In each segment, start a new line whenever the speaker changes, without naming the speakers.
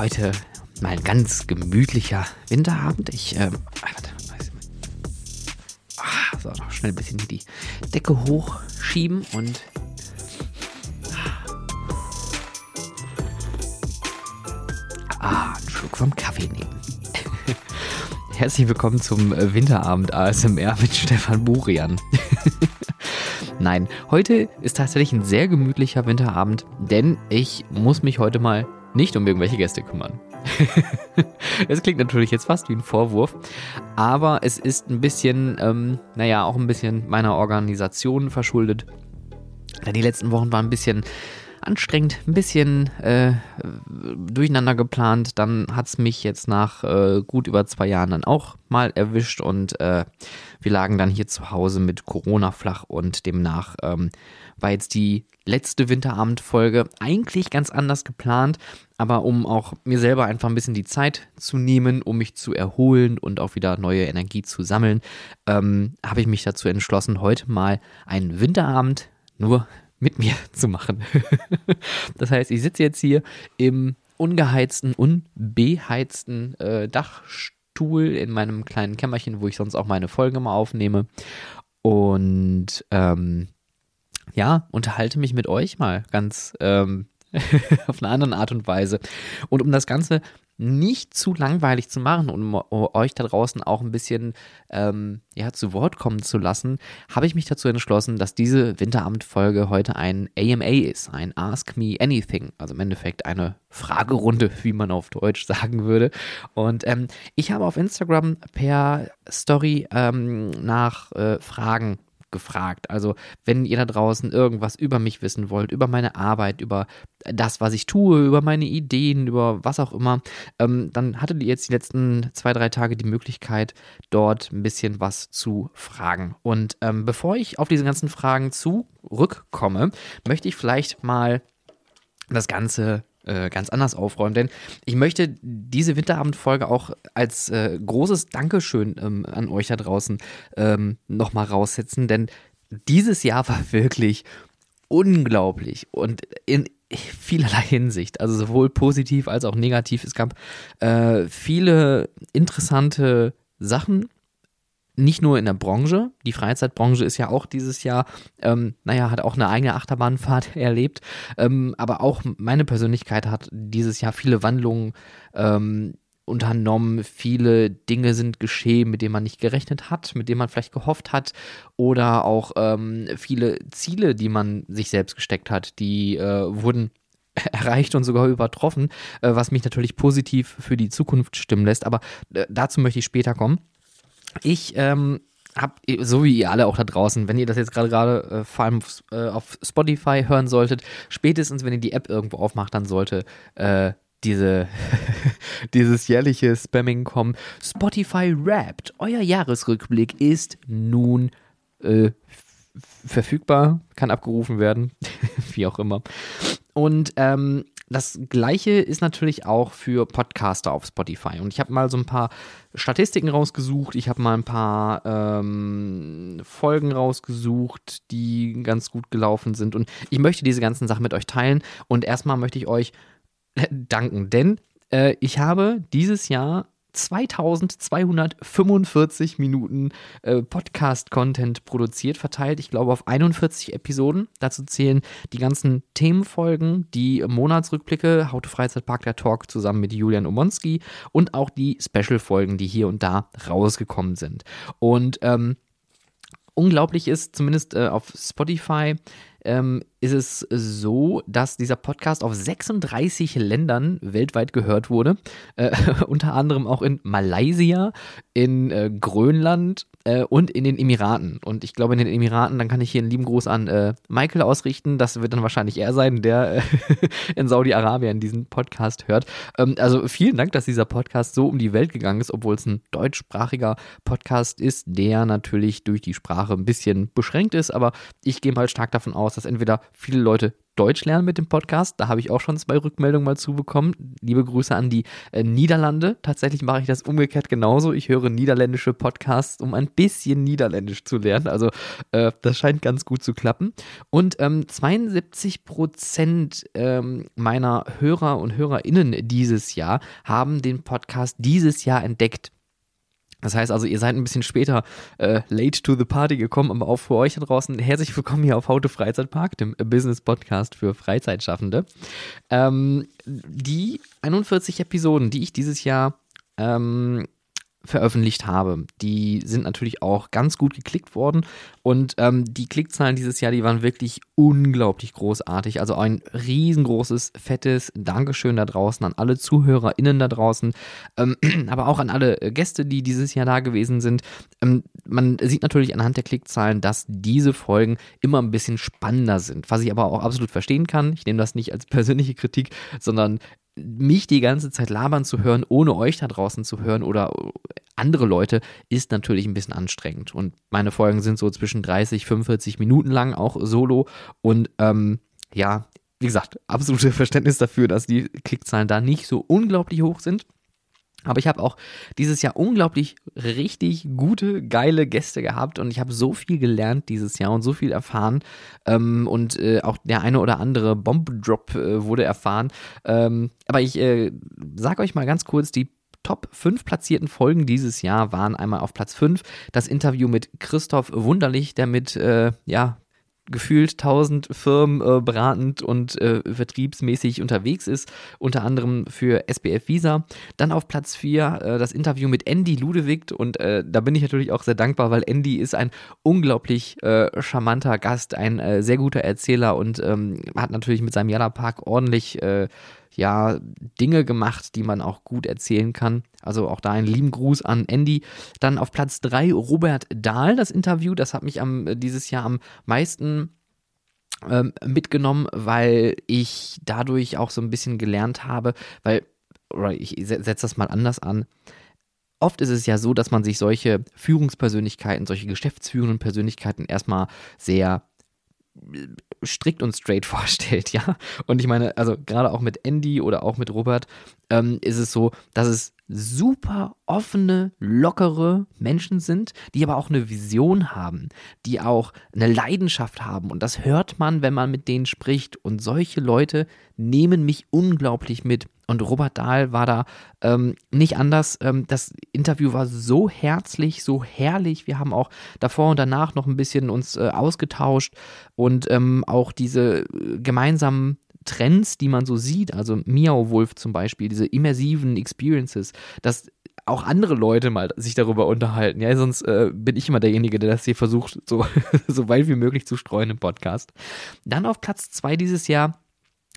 Heute mal ein ganz gemütlicher Winterabend. Ich, ähm, ah, ah, so, noch schnell ein bisschen die Decke hochschieben und ah, einen Schluck vom Kaffee nehmen. Herzlich willkommen zum Winterabend ASMR mit Stefan Burian. Nein, heute ist tatsächlich ein sehr gemütlicher Winterabend, denn ich muss mich heute mal nicht um irgendwelche Gäste kümmern. Es klingt natürlich jetzt fast wie ein Vorwurf, aber es ist ein bisschen, ähm, naja, auch ein bisschen meiner Organisation verschuldet. Die letzten Wochen waren ein bisschen anstrengend, ein bisschen äh, durcheinander geplant. Dann hat es mich jetzt nach äh, gut über zwei Jahren dann auch mal erwischt und äh, wir lagen dann hier zu Hause mit Corona flach und demnach ähm, war jetzt die letzte Winterabendfolge eigentlich ganz anders geplant, aber um auch mir selber einfach ein bisschen die Zeit zu nehmen, um mich zu erholen und auch wieder neue Energie zu sammeln, ähm, habe ich mich dazu entschlossen, heute mal einen Winterabend nur mit mir zu machen. das heißt, ich sitze jetzt hier im ungeheizten, unbeheizten äh, Dachstuhl in meinem kleinen Kämmerchen, wo ich sonst auch meine Folgen immer aufnehme. Und ähm, ja, unterhalte mich mit euch mal ganz ähm, auf eine andere Art und Weise. Und um das Ganze nicht zu langweilig zu machen und um euch da draußen auch ein bisschen ähm, ja, zu Wort kommen zu lassen, habe ich mich dazu entschlossen, dass diese Winterabendfolge heute ein AMA ist, ein Ask Me Anything, also im Endeffekt eine Fragerunde, wie man auf Deutsch sagen würde. Und ähm, ich habe auf Instagram per Story ähm, nach äh, Fragen gefragt. Also, wenn ihr da draußen irgendwas über mich wissen wollt, über meine Arbeit, über das, was ich tue, über meine Ideen, über was auch immer, ähm, dann hattet ihr jetzt die letzten zwei, drei Tage die Möglichkeit, dort ein bisschen was zu fragen. Und ähm, bevor ich auf diese ganzen Fragen zurückkomme, möchte ich vielleicht mal das Ganze äh, ganz anders aufräumen. Denn ich möchte diese Winterabendfolge auch als äh, großes Dankeschön ähm, an euch da draußen ähm, nochmal raussetzen. Denn dieses Jahr war wirklich unglaublich und in vielerlei Hinsicht, also sowohl positiv als auch negativ. Es gab äh, viele interessante Sachen, nicht nur in der Branche, die Freizeitbranche ist ja auch dieses Jahr, ähm, naja, hat auch eine eigene Achterbahnfahrt erlebt, ähm, aber auch meine Persönlichkeit hat dieses Jahr viele Wandlungen ähm, unternommen, viele Dinge sind geschehen, mit denen man nicht gerechnet hat, mit denen man vielleicht gehofft hat oder auch ähm, viele Ziele, die man sich selbst gesteckt hat, die äh, wurden erreicht und sogar übertroffen, äh, was mich natürlich positiv für die Zukunft stimmen lässt, aber äh, dazu möchte ich später kommen. Ich ähm, habe, so wie ihr alle auch da draußen, wenn ihr das jetzt gerade gerade äh, vor allem äh, auf Spotify hören solltet, spätestens wenn ihr die App irgendwo aufmacht, dann sollte äh, diese, dieses jährliche Spamming kommen. Spotify Wrapped, euer Jahresrückblick ist nun äh, verfügbar, kann abgerufen werden, wie auch immer. Und ähm, das gleiche ist natürlich auch für Podcaster auf Spotify. Und ich habe mal so ein paar Statistiken rausgesucht. Ich habe mal ein paar ähm, Folgen rausgesucht, die ganz gut gelaufen sind. Und ich möchte diese ganzen Sachen mit euch teilen. Und erstmal möchte ich euch danken, denn äh, ich habe dieses Jahr 2245 Minuten äh, Podcast-Content produziert, verteilt, ich glaube, auf 41 Episoden. Dazu zählen die ganzen Themenfolgen, die Monatsrückblicke, Haute Freizeitpark der Talk zusammen mit Julian Omonski und auch die Special-Folgen, die hier und da rausgekommen sind. Und ähm, unglaublich ist, zumindest äh, auf Spotify, ähm, ist es so, dass dieser Podcast auf 36 Ländern weltweit gehört wurde. Äh, unter anderem auch in Malaysia, in äh, Grönland äh, und in den Emiraten. Und ich glaube, in den Emiraten, dann kann ich hier einen lieben Gruß an äh, Michael ausrichten. Das wird dann wahrscheinlich er sein, der äh, in Saudi-Arabien diesen Podcast hört. Ähm, also vielen Dank, dass dieser Podcast so um die Welt gegangen ist, obwohl es ein deutschsprachiger Podcast ist, der natürlich durch die Sprache ein bisschen beschränkt ist. Aber ich gehe mal stark davon aus, aus, dass entweder viele Leute Deutsch lernen mit dem Podcast. Da habe ich auch schon zwei Rückmeldungen mal zubekommen. Liebe Grüße an die äh, Niederlande. Tatsächlich mache ich das umgekehrt genauso. Ich höre niederländische Podcasts, um ein bisschen Niederländisch zu lernen. Also äh, das scheint ganz gut zu klappen. Und ähm, 72 Prozent ähm, meiner Hörer und Hörerinnen dieses Jahr haben den Podcast dieses Jahr entdeckt. Das heißt also, ihr seid ein bisschen später äh, late to the party gekommen, aber auch für euch da draußen herzlich willkommen hier auf Haute Freizeitpark, dem Business Podcast für Freizeitschaffende. Ähm, die 41 Episoden, die ich dieses Jahr ähm, veröffentlicht habe. Die sind natürlich auch ganz gut geklickt worden und ähm, die Klickzahlen dieses Jahr, die waren wirklich unglaublich großartig. Also ein riesengroßes, fettes Dankeschön da draußen an alle ZuhörerInnen da draußen, ähm, aber auch an alle Gäste, die dieses Jahr da gewesen sind. Ähm, man sieht natürlich anhand der Klickzahlen, dass diese Folgen immer ein bisschen spannender sind, was ich aber auch absolut verstehen kann. Ich nehme das nicht als persönliche Kritik, sondern mich die ganze Zeit labern zu hören, ohne euch da draußen zu hören oder andere Leute, ist natürlich ein bisschen anstrengend. Und meine Folgen sind so zwischen 30, 45 Minuten lang, auch solo. Und ähm, ja, wie gesagt, absolutes Verständnis dafür, dass die Klickzahlen da nicht so unglaublich hoch sind. Aber ich habe auch dieses Jahr unglaublich richtig gute, geile Gäste gehabt und ich habe so viel gelernt dieses Jahr und so viel erfahren. Ähm, und äh, auch der eine oder andere Bomb-Drop äh, wurde erfahren. Ähm, aber ich äh, sage euch mal ganz kurz die Top 5 platzierten Folgen dieses Jahr waren einmal auf Platz 5 das Interview mit Christoph Wunderlich, der mit äh, ja, gefühlt 1000 Firmen äh, beratend und äh, vertriebsmäßig unterwegs ist, unter anderem für SBF Visa. Dann auf Platz 4 äh, das Interview mit Andy Ludewig und äh, da bin ich natürlich auch sehr dankbar, weil Andy ist ein unglaublich äh, charmanter Gast, ein äh, sehr guter Erzähler und ähm, hat natürlich mit seinem Jana Park ordentlich ja, Dinge gemacht, die man auch gut erzählen kann. Also auch da einen lieben Gruß an Andy. Dann auf Platz 3 Robert Dahl, das Interview. Das hat mich am, dieses Jahr am meisten ähm, mitgenommen, weil ich dadurch auch so ein bisschen gelernt habe, weil, oder ich setze das mal anders an. Oft ist es ja so, dass man sich solche Führungspersönlichkeiten, solche geschäftsführenden Persönlichkeiten erstmal sehr strikt und straight vorstellt, ja. Und ich meine, also gerade auch mit Andy oder auch mit Robert ähm, ist es so, dass es super offene, lockere Menschen sind, die aber auch eine Vision haben, die auch eine Leidenschaft haben. Und das hört man, wenn man mit denen spricht. Und solche Leute nehmen mich unglaublich mit. Und Robert Dahl war da ähm, nicht anders. Ähm, das Interview war so herzlich, so herrlich. Wir haben auch davor und danach noch ein bisschen uns äh, ausgetauscht und ähm, auch diese äh, gemeinsamen Trends, die man so sieht, also Miao Wolf zum Beispiel, diese immersiven Experiences, dass auch andere Leute mal sich darüber unterhalten. Ja, sonst äh, bin ich immer derjenige, der das hier versucht, so, so weit wie möglich zu streuen im Podcast. Dann auf Platz zwei dieses Jahr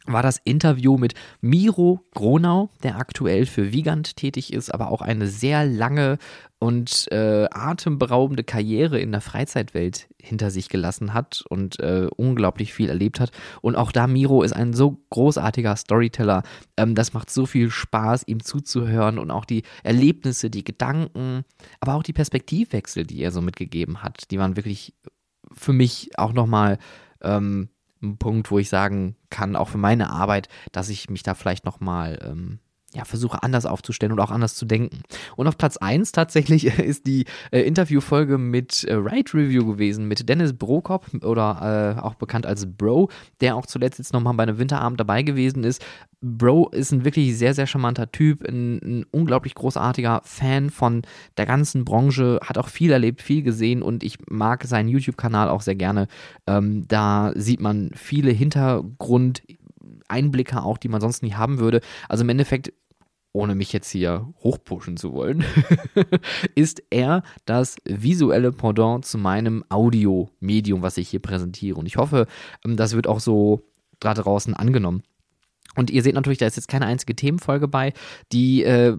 war das Interview mit Miro Gronau, der aktuell für Wiegand tätig ist, aber auch eine sehr lange und äh, atemberaubende Karriere in der Freizeitwelt hinter sich gelassen hat und äh, unglaublich viel erlebt hat. Und auch da Miro ist ein so großartiger Storyteller. Ähm, das macht so viel Spaß, ihm zuzuhören und auch die Erlebnisse, die Gedanken, aber auch die Perspektivwechsel, die er so mitgegeben hat, die waren wirklich für mich auch nochmal ähm, ein Punkt, wo ich sagen kann, auch für meine Arbeit, dass ich mich da vielleicht nochmal ähm, ja, versuche anders aufzustellen und auch anders zu denken. Und auf Platz 1 tatsächlich ist die äh, Interviewfolge mit äh, Ride Review gewesen, mit Dennis Brokop oder äh, auch bekannt als Bro, der auch zuletzt jetzt nochmal bei einem Winterabend dabei gewesen ist. Bro ist ein wirklich sehr, sehr charmanter Typ, ein, ein, unglaublich großartiger Fan von der ganzen Branche, hat auch viel erlebt, viel gesehen und ich mag seinen YouTube-Kanal auch sehr gerne. Ähm, da sieht man viele Hintergrund- Einblicke auch, die man sonst nie haben würde. Also im Endeffekt ohne mich jetzt hier hochpushen zu wollen, ist er das visuelle Pendant zu meinem Audio-Medium, was ich hier präsentiere. Und ich hoffe, ähm, das wird auch so da draußen angenommen. Und ihr seht natürlich, da ist jetzt keine einzige Themenfolge bei. Die äh,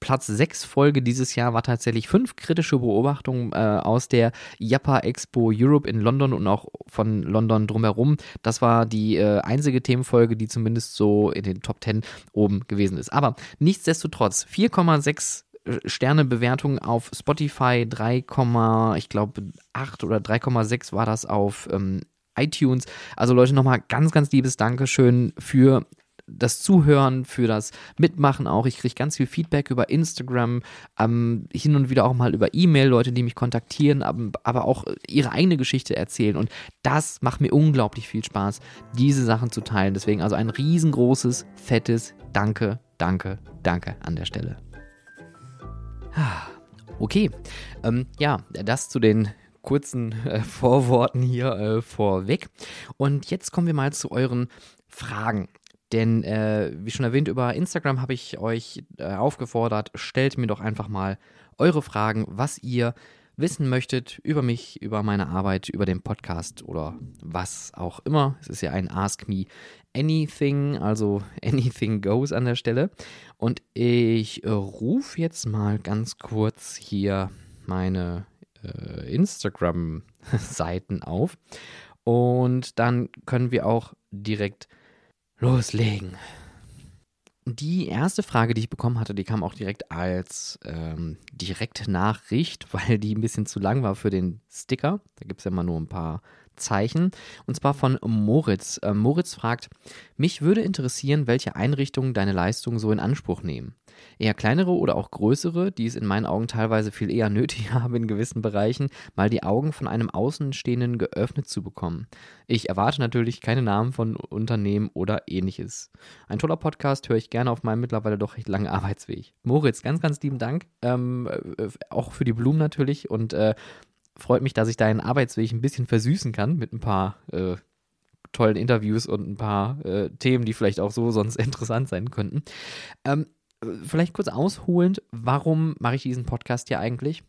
Platz 6 Folge dieses Jahr war tatsächlich fünf kritische Beobachtungen äh, aus der Japa Expo Europe in London und auch von London drumherum. Das war die äh, einzige Themenfolge, die zumindest so in den Top 10 oben gewesen ist. Aber nichtsdestotrotz 4,6 äh, Sternebewertung auf Spotify, 3, ich glaube 8 oder 3,6 war das auf ähm, iTunes. Also Leute, nochmal ganz, ganz liebes Dankeschön für das Zuhören, für das Mitmachen auch. Ich kriege ganz viel Feedback über Instagram, ähm, hin und wieder auch mal über E-Mail, Leute, die mich kontaktieren, aber, aber auch ihre eigene Geschichte erzählen. Und das macht mir unglaublich viel Spaß, diese Sachen zu teilen. Deswegen also ein riesengroßes, fettes Danke, danke, danke an der Stelle. Okay, ähm, ja, das zu den kurzen äh, Vorworten hier äh, vorweg. Und jetzt kommen wir mal zu euren Fragen. Denn, äh, wie schon erwähnt, über Instagram habe ich euch äh, aufgefordert, stellt mir doch einfach mal eure Fragen, was ihr wissen möchtet über mich, über meine Arbeit, über den Podcast oder was auch immer. Es ist ja ein Ask Me Anything, also Anything Goes an der Stelle. Und ich äh, rufe jetzt mal ganz kurz hier meine äh, Instagram-Seiten auf. Und dann können wir auch direkt loslegen. Die erste Frage, die ich bekommen hatte, die kam auch direkt als ähm, Direktnachricht, weil die ein bisschen zu lang war für den Sticker. Da gibt es ja immer nur ein paar Zeichen. Und zwar von Moritz. Äh, Moritz fragt, mich würde interessieren, welche Einrichtungen deine Leistungen so in Anspruch nehmen. Eher kleinere oder auch größere, die es in meinen Augen teilweise viel eher nötig haben in gewissen Bereichen, mal die Augen von einem Außenstehenden geöffnet zu bekommen. Ich erwarte natürlich keine Namen von Unternehmen oder ähnliches. Ein toller Podcast höre ich gerne auf meinem mittlerweile doch recht langen Arbeitsweg. Moritz, ganz, ganz lieben Dank. Ähm, äh, auch für die Blumen natürlich und äh, freut mich, dass ich deinen Arbeitsweg ein bisschen versüßen kann mit ein paar äh, tollen Interviews und ein paar äh, Themen, die vielleicht auch so sonst interessant sein könnten. Ähm, vielleicht kurz ausholend, warum mache ich diesen Podcast hier eigentlich?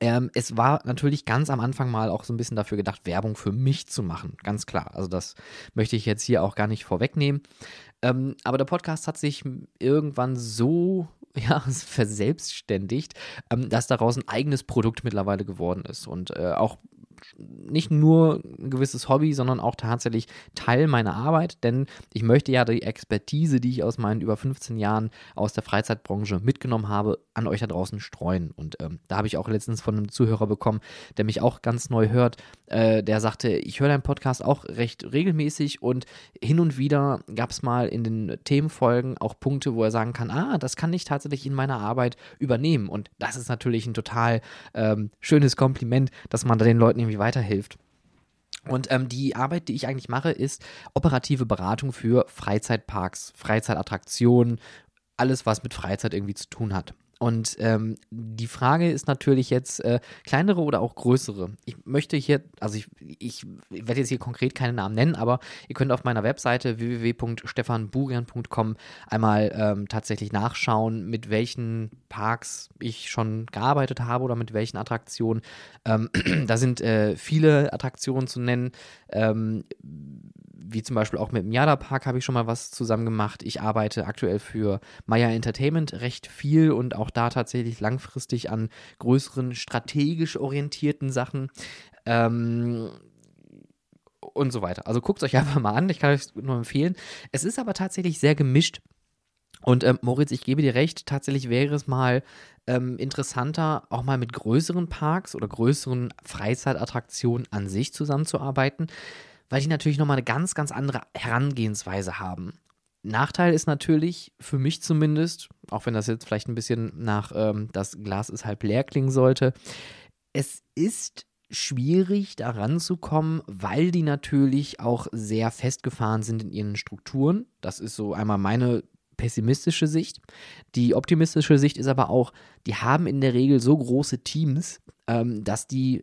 Ähm, es war natürlich ganz am Anfang mal auch so ein bisschen dafür gedacht, Werbung für mich zu machen. Ganz klar. Also das möchte ich jetzt hier auch gar nicht vorwegnehmen. Ähm, aber der Podcast hat sich irgendwann so ja, verselbstständigt, ähm, dass daraus ein eigenes Produkt mittlerweile geworden ist. Und äh, auch nicht nur ein gewisses Hobby, sondern auch tatsächlich Teil meiner Arbeit, denn ich möchte ja die Expertise, die ich aus meinen über 15 Jahren aus der Freizeitbranche mitgenommen habe, an euch da draußen streuen. Und ähm, da habe ich auch letztens von einem Zuhörer bekommen, der mich auch ganz neu hört, äh, der sagte, ich höre deinen Podcast auch recht regelmäßig und hin und wieder gab es mal in den Themenfolgen auch Punkte, wo er sagen kann, ah, das kann ich tatsächlich in meiner Arbeit übernehmen. Und das ist natürlich ein total ähm, schönes Kompliment, dass man da den Leuten irgendwie irgendwie weiterhilft. Und ähm, die Arbeit, die ich eigentlich mache, ist operative Beratung für Freizeitparks, Freizeitattraktionen, alles, was mit Freizeit irgendwie zu tun hat. Und ähm, die Frage ist natürlich jetzt, äh, kleinere oder auch größere. Ich möchte hier, also ich, ich werde jetzt hier konkret keine Namen nennen, aber ihr könnt auf meiner Webseite www.stefanburian.com einmal ähm, tatsächlich nachschauen, mit welchen Parks ich schon gearbeitet habe oder mit welchen Attraktionen. Ähm, da sind äh, viele Attraktionen zu nennen. Ähm, wie zum Beispiel auch mit dem Yada Park habe ich schon mal was zusammen gemacht. Ich arbeite aktuell für Maya Entertainment recht viel und auch da tatsächlich langfristig an größeren strategisch orientierten Sachen. Ähm, und so weiter. Also guckt es euch einfach mal an, ich kann euch nur empfehlen. Es ist aber tatsächlich sehr gemischt. Und ähm, Moritz, ich gebe dir recht, tatsächlich wäre es mal ähm, interessanter, auch mal mit größeren Parks oder größeren Freizeitattraktionen an sich zusammenzuarbeiten weil die natürlich nochmal eine ganz, ganz andere Herangehensweise haben. Nachteil ist natürlich, für mich zumindest, auch wenn das jetzt vielleicht ein bisschen nach ähm, das Glas ist halb leer klingen sollte, es ist schwierig daran zu kommen, weil die natürlich auch sehr festgefahren sind in ihren Strukturen. Das ist so einmal meine pessimistische Sicht. Die optimistische Sicht ist aber auch, die haben in der Regel so große Teams, ähm, dass die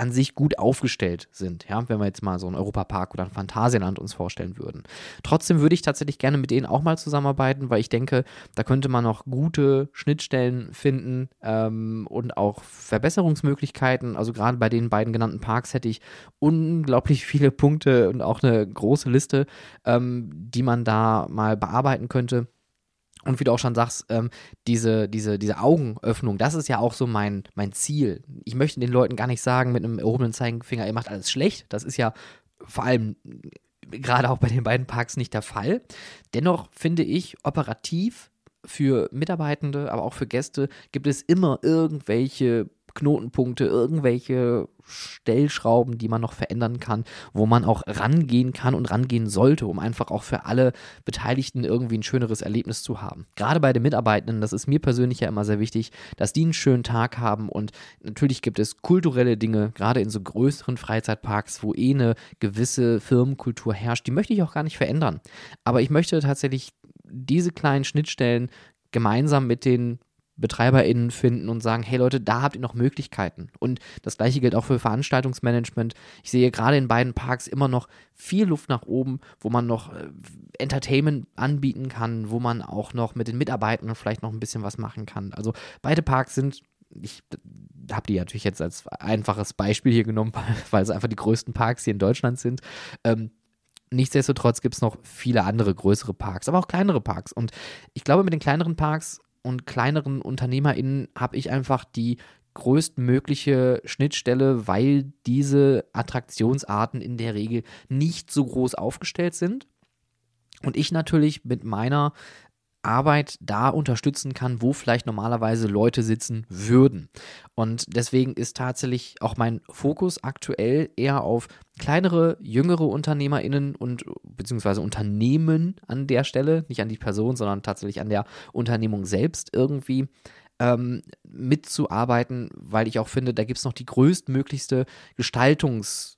an sich gut aufgestellt sind, ja, wenn wir jetzt mal so einen Europapark oder ein Phantasialand uns vorstellen würden. Trotzdem würde ich tatsächlich gerne mit denen auch mal zusammenarbeiten, weil ich denke, da könnte man noch gute Schnittstellen finden ähm, und auch Verbesserungsmöglichkeiten. Also gerade bei den beiden genannten Parks hätte ich unglaublich viele Punkte und auch eine große Liste, ähm, die man da mal bearbeiten könnte. Und wie du auch schon sagst, ähm, diese, diese, diese Augenöffnung, das ist ja auch so mein, mein Ziel. Ich möchte den Leuten gar nicht sagen mit einem erhobenen Zeigefinger, ihr macht alles schlecht. Das ist ja vor allem gerade auch bei den beiden Parks nicht der Fall. Dennoch finde ich, operativ für Mitarbeitende, aber auch für Gäste gibt es immer irgendwelche Knotenpunkte, irgendwelche Stellschrauben, die man noch verändern kann, wo man auch rangehen kann und rangehen sollte, um einfach auch für alle Beteiligten irgendwie ein schöneres Erlebnis zu haben. Gerade bei den Mitarbeitenden, das ist mir persönlich ja immer sehr wichtig, dass die einen schönen Tag haben und natürlich gibt es kulturelle Dinge, gerade in so größeren Freizeitparks, wo eh eine gewisse Firmenkultur herrscht, die möchte ich auch gar nicht verändern. Aber ich möchte tatsächlich diese kleinen Schnittstellen gemeinsam mit den BetreiberInnen finden und sagen, hey Leute, da habt ihr noch Möglichkeiten. Und das gleiche gilt auch für Veranstaltungsmanagement. Ich sehe gerade in beiden Parks immer noch viel Luft nach oben, wo man noch äh, Entertainment anbieten kann, wo man auch noch mit den Mitarbeitern vielleicht noch ein bisschen was machen kann. Also beide Parks sind ich habe die natürlich jetzt als einfaches Beispiel hier genommen, weil es einfach die größten Parks hier in Deutschland sind. Ähm, nichtsdestotrotz gibt es noch viele andere größere Parks, aber auch kleinere Parks. Und ich glaube, mit den kleineren Parks und kleineren UnternehmerInnen habe ich einfach die größtmögliche Schnittstelle, weil diese Attraktionsarten in der Regel nicht so groß aufgestellt sind. Und ich natürlich mit meiner Arbeit da unterstützen kann, wo vielleicht normalerweise Leute sitzen würden. Und deswegen ist tatsächlich auch mein Fokus aktuell eher auf kleinere, jüngere UnternehmerInnen und beziehungsweise Unternehmen an der Stelle, nicht an die Person, sondern tatsächlich an der Unternehmung selbst irgendwie ähm, mitzuarbeiten, weil ich auch finde, da gibt es noch die größtmöglichste Gestaltungs-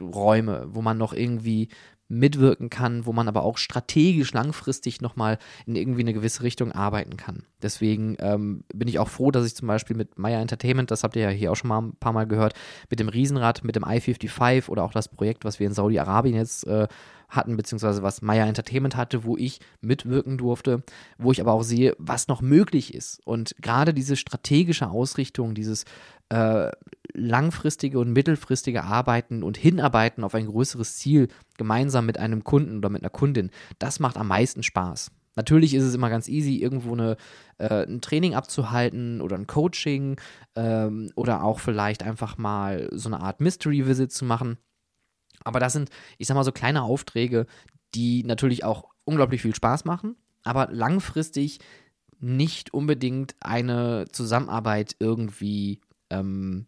Räume, wo man noch irgendwie mitwirken kann, wo man aber auch strategisch langfristig nochmal in irgendwie eine gewisse Richtung arbeiten kann. Deswegen ähm, bin ich auch froh, dass ich zum Beispiel mit Maya Entertainment, das habt ihr ja hier auch schon mal ein paar Mal gehört, mit dem Riesenrad, mit dem i55 oder auch das Projekt, was wir in Saudi-Arabien jetzt äh, hatten, beziehungsweise was Maya Entertainment hatte, wo ich mitwirken durfte, wo ich aber auch sehe, was noch möglich ist. Und gerade diese strategische Ausrichtung, dieses äh, langfristige und mittelfristige Arbeiten und Hinarbeiten auf ein größeres Ziel gemeinsam mit einem Kunden oder mit einer Kundin, das macht am meisten Spaß. Natürlich ist es immer ganz easy, irgendwo eine, äh, ein Training abzuhalten oder ein Coaching ähm, oder auch vielleicht einfach mal so eine Art Mystery Visit zu machen. Aber das sind, ich sag mal, so kleine Aufträge, die natürlich auch unglaublich viel Spaß machen, aber langfristig nicht unbedingt eine Zusammenarbeit irgendwie ähm,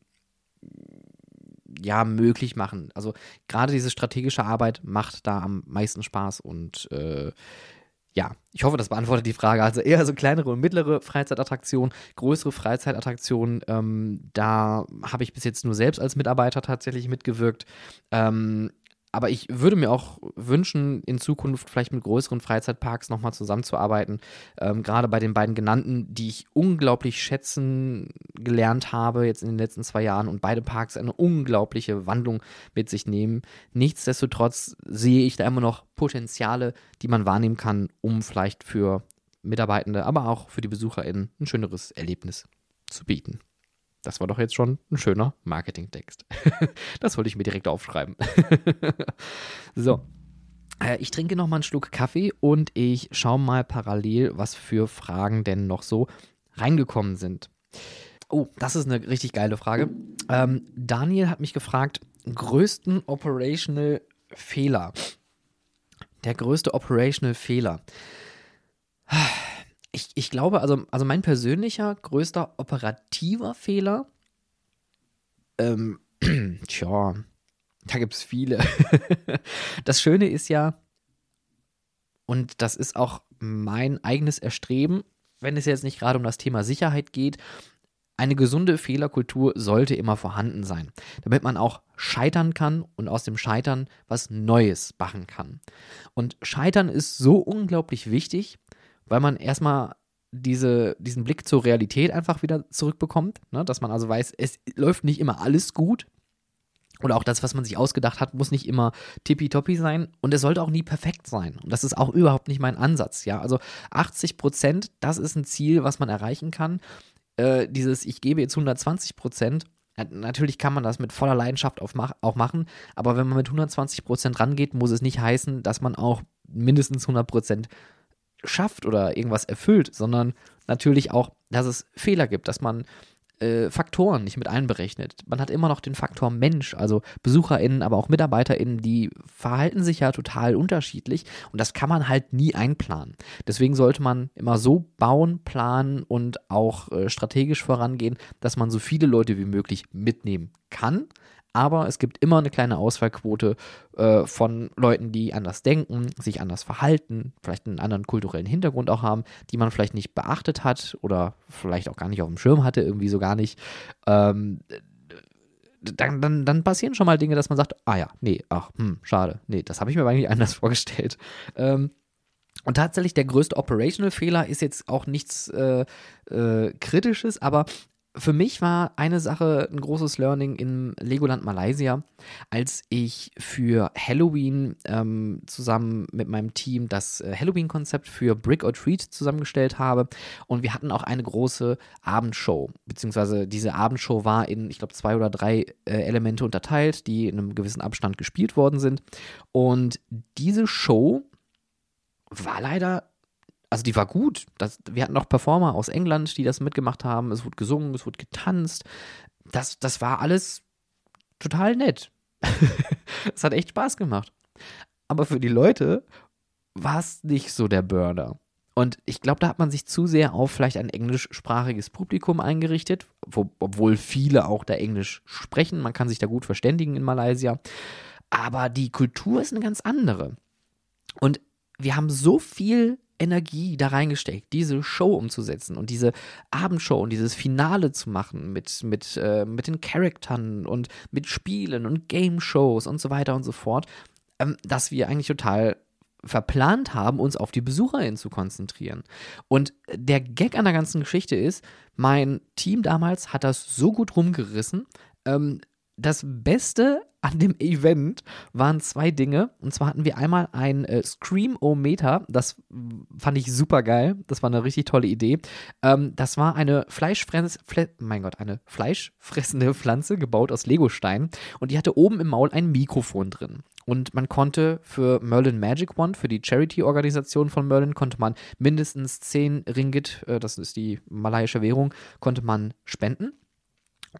ja, möglich machen. Also gerade diese strategische Arbeit macht da am meisten Spaß und äh, ja, ich hoffe, das beantwortet die Frage. Also eher so kleinere und mittlere Freizeitattraktionen, größere Freizeitattraktionen, ähm, da habe ich bis jetzt nur selbst als Mitarbeiter tatsächlich mitgewirkt. Ähm, aber ich würde mir auch wünschen, in Zukunft vielleicht mit größeren Freizeitparks nochmal zusammenzuarbeiten. Ähm, gerade bei den beiden genannten, die ich unglaublich schätzen gelernt habe jetzt in den letzten zwei Jahren und beide Parks eine unglaubliche Wandlung mit sich nehmen. Nichtsdestotrotz sehe ich da immer noch Potenziale, die man wahrnehmen kann, um vielleicht für Mitarbeitende, aber auch für die BesucherInnen ein schöneres Erlebnis zu bieten. Das war doch jetzt schon ein schöner Marketingtext. das wollte ich mir direkt aufschreiben. so. Äh, ich trinke noch mal einen Schluck Kaffee und ich schaue mal parallel, was für Fragen denn noch so reingekommen sind. Oh, das ist eine richtig geile Frage. Ähm, Daniel hat mich gefragt, größten Operational Fehler. Der größte Operational Fehler ich, ich glaube, also, also mein persönlicher größter operativer Fehler, ähm, tja, da gibt es viele. das Schöne ist ja, und das ist auch mein eigenes Erstreben, wenn es jetzt nicht gerade um das Thema Sicherheit geht, eine gesunde Fehlerkultur sollte immer vorhanden sein, damit man auch scheitern kann und aus dem Scheitern was Neues machen kann. Und Scheitern ist so unglaublich wichtig, weil man erstmal diese, diesen Blick zur Realität einfach wieder zurückbekommt, ne? dass man also weiß, es läuft nicht immer alles gut. Oder auch das, was man sich ausgedacht hat, muss nicht immer tippitoppi sein und es sollte auch nie perfekt sein. Und das ist auch überhaupt nicht mein Ansatz. Ja, also 80 Prozent, das ist ein Ziel, was man erreichen kann. Äh, dieses, ich gebe jetzt 120 Prozent, Natürlich kann man das mit voller Leidenschaft auch machen, aber wenn man mit 120 Prozent rangeht, muss es nicht heißen, dass man auch mindestens 100 Prozent schafft oder irgendwas erfüllt, sondern natürlich auch, dass es Fehler gibt, dass man äh, Faktoren nicht mit einberechnet. Man hat immer noch den Faktor Mensch, also BesucherInnen, aber auch MitarbeiterInnen, die verhalten sich ja total unterschiedlich und das kann man halt nie einplanen. Deswegen sollte man immer so bauen, planen und auch äh, strategisch vorangehen, dass man so viele Leute wie möglich mitnehmen kann aber es gibt immer eine kleine Ausfallquote äh, von Leuten, die anders denken, sich anders verhalten, vielleicht einen anderen kulturellen Hintergrund auch haben, die man vielleicht nicht beachtet hat oder vielleicht auch gar nicht auf dem Schirm hatte, irgendwie so gar nicht. Ähm, dann, dann, dann, passieren schon mal Dinge, dass man sagt, ah ja, nee, ach, hm, schade, nee, das habe ich mir eigentlich anders vorgestellt. Ähm, und tatsächlich der größte Operational-Fehler ist jetzt auch nichts äh, äh, Kritisches, aber für mich war eine Sache ein großes Learning im Legoland Malaysia, als ich für Halloween ähm, zusammen mit meinem Team das äh, Halloween-Konzept für Brick or Treat zusammengestellt habe. Und wir hatten auch eine große Abendshow, beziehungsweise diese Abendshow war in, ich glaube, zwei oder drei äh, Elemente unterteilt, die in einem gewissen Abstand gespielt worden sind. Und diese Show war leider also die war gut. Das, wir hatten auch Performer aus England, die das mitgemacht haben. Es wurde gesungen, es wurde getanzt. Das, das war alles total nett. Es hat echt Spaß gemacht. Aber für die Leute war es nicht so der Burner. Und ich glaube, da hat man sich zu sehr auf vielleicht ein englischsprachiges Publikum eingerichtet, wo, obwohl viele auch da Englisch sprechen. Man kann sich da gut verständigen in Malaysia. Aber die Kultur ist eine ganz andere. Und wir haben so viel Energie da reingesteckt, diese Show umzusetzen und diese Abendshow und dieses Finale zu machen mit, mit, äh, mit den Charaktern und mit Spielen und Game-Shows und so weiter und so fort, ähm, dass wir eigentlich total verplant haben, uns auf die BesucherInnen zu konzentrieren. Und der Gag an der ganzen Geschichte ist, mein Team damals hat das so gut rumgerissen, ähm, das Beste an dem Event waren zwei Dinge. Und zwar hatten wir einmal ein äh, Scream-O-Meter. Das fand ich super geil. Das war eine richtig tolle Idee. Ähm, das war eine Fleischfress mein Gott, eine fleischfressende Pflanze, gebaut aus Legostein. Und die hatte oben im Maul ein Mikrofon drin. Und man konnte für Merlin Magic Wand, für die Charity-Organisation von Merlin, konnte man mindestens 10 Ringgit, äh, das ist die malaiische Währung, konnte man spenden.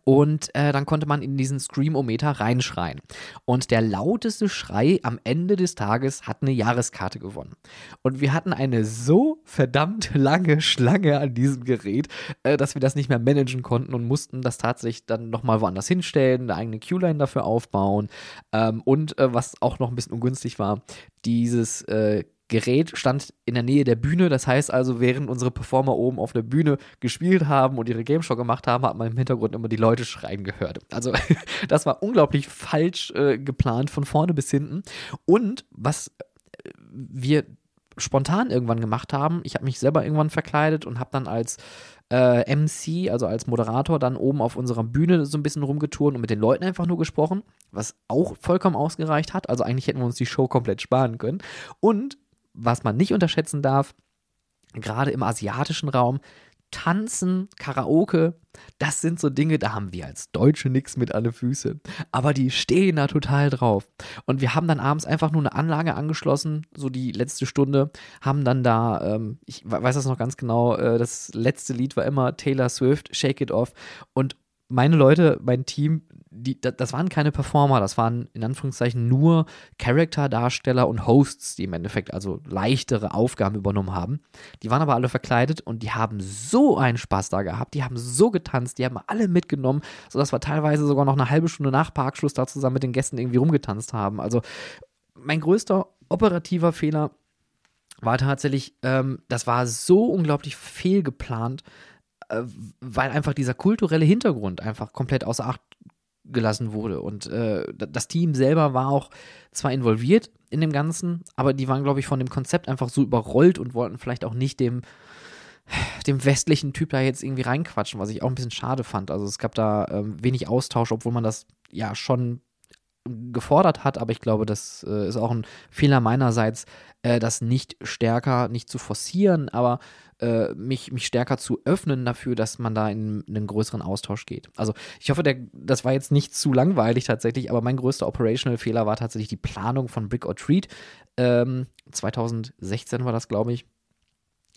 Und äh, dann konnte man in diesen Screamometer reinschreien. Und der lauteste Schrei am Ende des Tages hat eine Jahreskarte gewonnen. Und wir hatten eine so verdammt lange Schlange an diesem Gerät, äh, dass wir das nicht mehr managen konnten und mussten das tatsächlich dann nochmal woanders hinstellen, eine eigene Q-Line dafür aufbauen. Ähm, und äh, was auch noch ein bisschen ungünstig war, dieses äh, Gerät stand in der Nähe der Bühne. Das heißt also, während unsere Performer oben auf der Bühne gespielt haben und ihre Game Show gemacht haben, hat man im Hintergrund immer die Leute schreien gehört. Also, das war unglaublich falsch äh, geplant von vorne bis hinten. Und was äh, wir spontan irgendwann gemacht haben, ich habe mich selber irgendwann verkleidet und habe dann als äh, MC, also als Moderator, dann oben auf unserer Bühne so ein bisschen rumgetourt und mit den Leuten einfach nur gesprochen, was auch vollkommen ausgereicht hat. Also eigentlich hätten wir uns die Show komplett sparen können. Und was man nicht unterschätzen darf, gerade im asiatischen Raum, Tanzen, Karaoke, das sind so Dinge, da haben wir als Deutsche nichts mit alle Füße. Aber die stehen da total drauf. Und wir haben dann abends einfach nur eine Anlage angeschlossen, so die letzte Stunde, haben dann da, ähm, ich weiß das noch ganz genau, äh, das letzte Lied war immer Taylor Swift, Shake It Off. Und meine Leute, mein Team, die, das waren keine Performer, das waren in Anführungszeichen nur Charakterdarsteller und Hosts, die im Endeffekt also leichtere Aufgaben übernommen haben. Die waren aber alle verkleidet und die haben so einen Spaß da gehabt, die haben so getanzt, die haben alle mitgenommen, sodass wir teilweise sogar noch eine halbe Stunde nach Parkschluss da zusammen mit den Gästen irgendwie rumgetanzt haben. Also mein größter operativer Fehler war tatsächlich, ähm, das war so unglaublich fehlgeplant, äh, weil einfach dieser kulturelle Hintergrund einfach komplett außer Acht gelassen wurde. Und äh, das Team selber war auch zwar involviert in dem Ganzen, aber die waren, glaube ich, von dem Konzept einfach so überrollt und wollten vielleicht auch nicht dem, dem westlichen Typ da jetzt irgendwie reinquatschen, was ich auch ein bisschen schade fand. Also es gab da ähm, wenig Austausch, obwohl man das ja schon gefordert hat, aber ich glaube, das äh, ist auch ein Fehler meinerseits, äh, das nicht stärker, nicht zu forcieren, aber äh, mich, mich stärker zu öffnen dafür, dass man da in, in einen größeren Austausch geht. Also ich hoffe, der, das war jetzt nicht zu langweilig tatsächlich, aber mein größter Operational-Fehler war tatsächlich die Planung von Brick or Treat. Ähm, 2016 war das, glaube ich,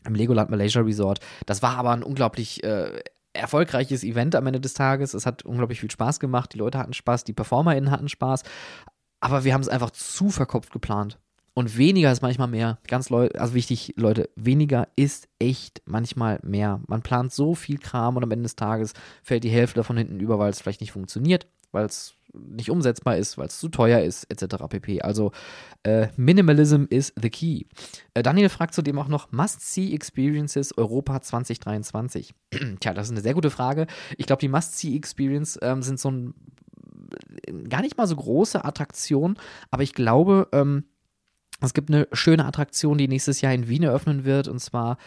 im Legoland Malaysia Resort. Das war aber ein unglaublich äh, erfolgreiches Event am Ende des Tages. Es hat unglaublich viel Spaß gemacht. Die Leute hatten Spaß, die PerformerInnen hatten Spaß. Aber wir haben es einfach zu verkopft geplant. Und weniger ist manchmal mehr. Ganz Leu also wichtig, Leute, weniger ist echt manchmal mehr. Man plant so viel Kram und am Ende des Tages fällt die Hälfte davon hinten über, weil es vielleicht nicht funktioniert, weil es nicht umsetzbar ist, weil es zu teuer ist, etc. pp. Also äh, Minimalism is the key. Äh, Daniel fragt zudem auch noch Must-See Experiences Europa 2023. Tja, das ist eine sehr gute Frage. Ich glaube, die Must-See Experience ähm, sind so ein gar nicht mal so große Attraktion, aber ich glaube, ähm, es gibt eine schöne Attraktion, die nächstes Jahr in Wien eröffnen wird, und zwar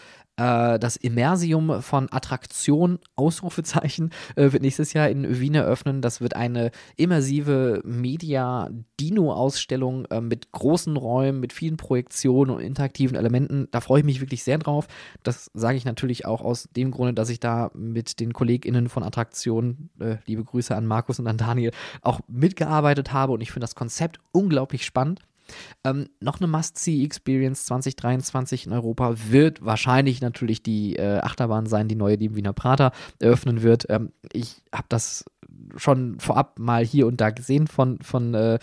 äh, das Immersium von Attraktion, Ausrufezeichen, äh, wird nächstes Jahr in Wien eröffnen. Das wird eine immersive Media-Dino-Ausstellung äh, mit großen Räumen, mit vielen Projektionen und interaktiven Elementen. Da freue ich mich wirklich sehr drauf. Das sage ich natürlich auch aus dem Grunde, dass ich da mit den KollegInnen von Attraktion, äh, liebe Grüße an Markus und an Daniel, auch mitgearbeitet habe und ich finde das Konzept unglaublich spannend. Ähm, noch eine Must-See-Experience 2023 in Europa wird wahrscheinlich natürlich die äh, Achterbahn sein, die neue, die im Wiener Prater eröffnen wird. Ähm, ich habe das schon vorab mal hier und da gesehen von, von äh,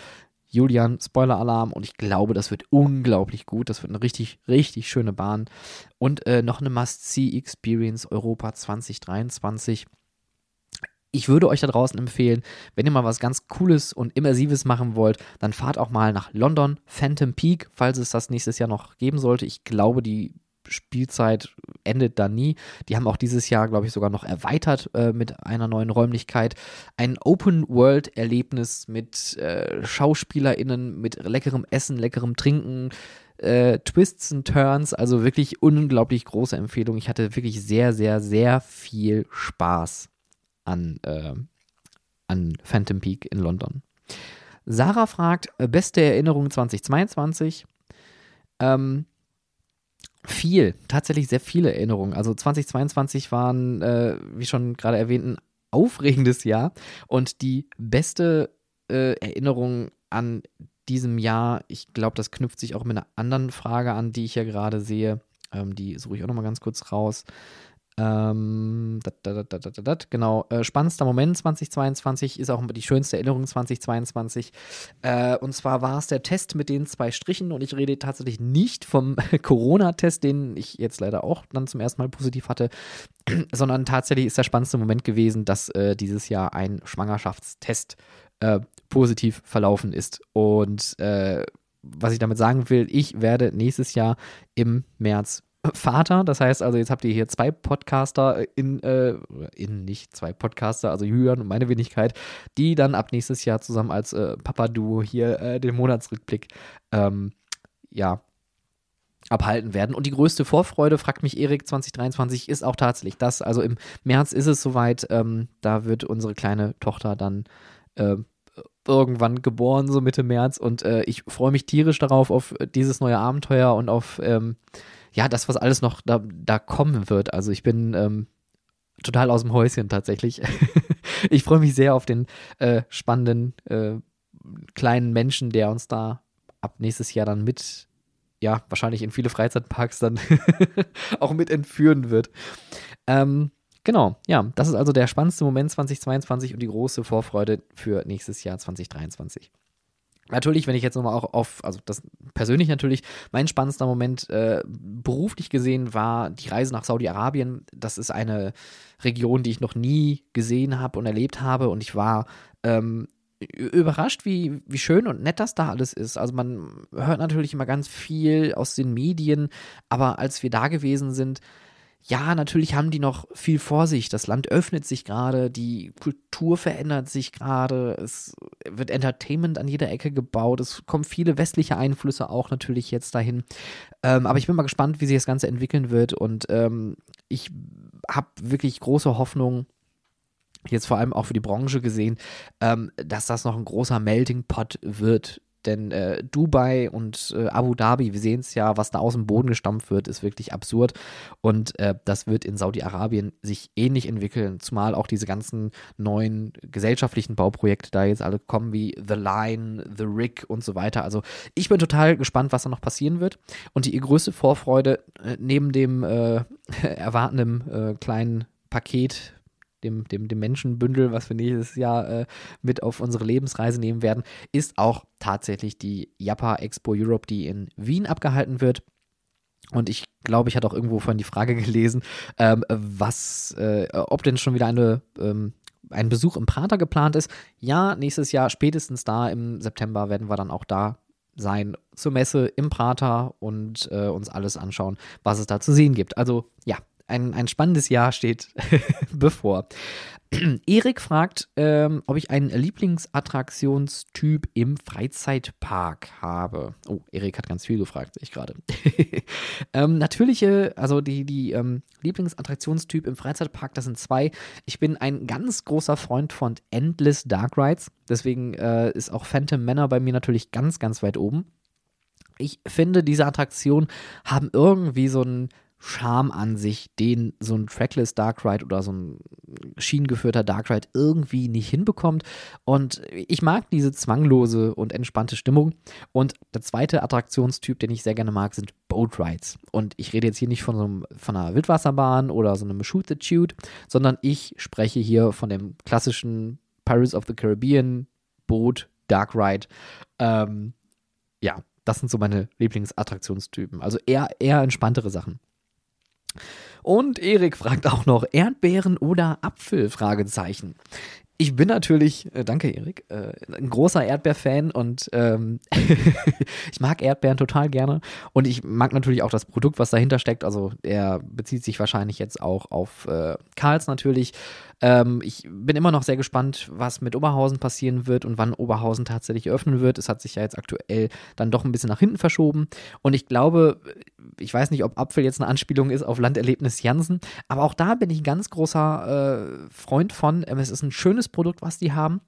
Julian, Spoiler-Alarm und ich glaube, das wird unglaublich gut. Das wird eine richtig, richtig schöne Bahn. Und äh, noch eine Must-See-Experience Europa 2023 ich würde euch da draußen empfehlen, wenn ihr mal was ganz Cooles und Immersives machen wollt, dann fahrt auch mal nach London, Phantom Peak, falls es das nächstes Jahr noch geben sollte. Ich glaube, die Spielzeit endet da nie. Die haben auch dieses Jahr, glaube ich, sogar noch erweitert äh, mit einer neuen Räumlichkeit. Ein Open-World-Erlebnis mit äh, SchauspielerInnen, mit leckerem Essen, leckerem Trinken. Äh, Twists und Turns, also wirklich unglaublich große Empfehlung. Ich hatte wirklich sehr, sehr, sehr viel Spaß an, äh, an Phantom Peak in London. Sarah fragt, äh, beste Erinnerung 2022? Ähm, viel, tatsächlich sehr viele Erinnerungen. Also 2022 waren, äh, wie schon gerade erwähnt, ein aufregendes Jahr und die beste äh, Erinnerung an diesem Jahr, ich glaube, das knüpft sich auch mit einer anderen Frage an, die ich ja gerade sehe. Ähm, die suche ich auch nochmal ganz kurz raus. Ähm, dat, dat, dat, genau, äh, spannendster Moment 2022 ist auch die schönste Erinnerung 2022. Äh, und zwar war es der Test mit den zwei Strichen und ich rede tatsächlich nicht vom Corona-Test, den ich jetzt leider auch dann zum ersten Mal positiv hatte, sondern tatsächlich ist der spannendste Moment gewesen, dass äh, dieses Jahr ein Schwangerschaftstest äh, positiv verlaufen ist. Und äh, was ich damit sagen will, ich werde nächstes Jahr im März Vater. Das heißt also, jetzt habt ihr hier zwei Podcaster in, äh, in nicht zwei Podcaster, also Julian und meine Wenigkeit, die dann ab nächstes Jahr zusammen als äh, Papa-Duo hier äh, den Monatsrückblick, ähm, ja, abhalten werden. Und die größte Vorfreude, fragt mich Erik 2023, ist auch tatsächlich das. Also im März ist es soweit, ähm, da wird unsere kleine Tochter dann äh, irgendwann geboren, so Mitte März. Und äh, ich freue mich tierisch darauf, auf dieses neue Abenteuer und auf ähm, ja, das, was alles noch da, da kommen wird. Also ich bin ähm, total aus dem Häuschen tatsächlich. ich freue mich sehr auf den äh, spannenden äh, kleinen Menschen, der uns da ab nächstes Jahr dann mit, ja, wahrscheinlich in viele Freizeitparks dann auch mit entführen wird. Ähm, genau, ja, das ist also der spannendste Moment 2022 und die große Vorfreude für nächstes Jahr 2023. Natürlich, wenn ich jetzt nochmal auch auf, also das persönlich natürlich, mein spannendster Moment äh, beruflich gesehen war die Reise nach Saudi-Arabien. Das ist eine Region, die ich noch nie gesehen habe und erlebt habe und ich war ähm, überrascht, wie, wie schön und nett das da alles ist. Also man hört natürlich immer ganz viel aus den Medien, aber als wir da gewesen sind, ja, natürlich haben die noch viel vor sich. Das Land öffnet sich gerade, die Kultur verändert sich gerade, es wird Entertainment an jeder Ecke gebaut, es kommen viele westliche Einflüsse auch natürlich jetzt dahin. Ähm, aber ich bin mal gespannt, wie sich das Ganze entwickeln wird und ähm, ich habe wirklich große Hoffnung, jetzt vor allem auch für die Branche gesehen, ähm, dass das noch ein großer Melting Pot wird denn äh, Dubai und äh, Abu Dhabi, wir sehen es ja, was da aus dem Boden gestampft wird, ist wirklich absurd. Und äh, das wird in Saudi-Arabien sich ähnlich entwickeln, zumal auch diese ganzen neuen gesellschaftlichen Bauprojekte da jetzt alle kommen, wie The Line, The Rig und so weiter. Also ich bin total gespannt, was da noch passieren wird. Und die größte Vorfreude äh, neben dem äh, erwartenden äh, kleinen Paket dem, dem, dem Menschenbündel, was wir nächstes Jahr äh, mit auf unsere Lebensreise nehmen werden, ist auch tatsächlich die Japa Expo Europe, die in Wien abgehalten wird. Und ich glaube, ich hatte auch irgendwo von die Frage gelesen, ähm, was, äh, ob denn schon wieder eine, ähm, ein Besuch im Prater geplant ist. Ja, nächstes Jahr, spätestens da im September, werden wir dann auch da sein zur Messe im Prater und äh, uns alles anschauen, was es da zu sehen gibt. Also ja, ein, ein spannendes Jahr steht bevor. Erik fragt, ähm, ob ich einen Lieblingsattraktionstyp im Freizeitpark habe. Oh, Erik hat ganz viel gefragt, sehe ich gerade. ähm, natürliche, also die, die ähm, Lieblingsattraktionstyp im Freizeitpark, das sind zwei. Ich bin ein ganz großer Freund von Endless Dark Rides. Deswegen äh, ist auch Phantom Manor bei mir natürlich ganz, ganz weit oben. Ich finde, diese Attraktionen haben irgendwie so ein Charme an sich, den so ein Trackless Dark Ride oder so ein schienengeführter Dark Ride irgendwie nicht hinbekommt. Und ich mag diese zwanglose und entspannte Stimmung. Und der zweite Attraktionstyp, den ich sehr gerne mag, sind Boat Rides. Und ich rede jetzt hier nicht von, so einem, von einer Wildwasserbahn oder so einem Shoot the Chute, sondern ich spreche hier von dem klassischen Pirates of the Caribbean Boot Dark Ride. Ähm, ja, das sind so meine Lieblingsattraktionstypen. Also eher, eher entspanntere Sachen. Und Erik fragt auch noch Erdbeeren oder Apfel? Fragezeichen. Ich bin natürlich, äh, danke Erik, äh, ein großer Erdbeerfan und ähm, ich mag Erdbeeren total gerne und ich mag natürlich auch das Produkt, was dahinter steckt. Also er bezieht sich wahrscheinlich jetzt auch auf äh, Karls natürlich. Ähm, ich bin immer noch sehr gespannt, was mit Oberhausen passieren wird und wann Oberhausen tatsächlich öffnen wird. Es hat sich ja jetzt aktuell dann doch ein bisschen nach hinten verschoben und ich glaube, ich weiß nicht, ob Apfel jetzt eine Anspielung ist auf Landerlebnis Jansen, aber auch da bin ich ein ganz großer äh, Freund von. Ähm, es ist ein schönes Produkt, was die haben.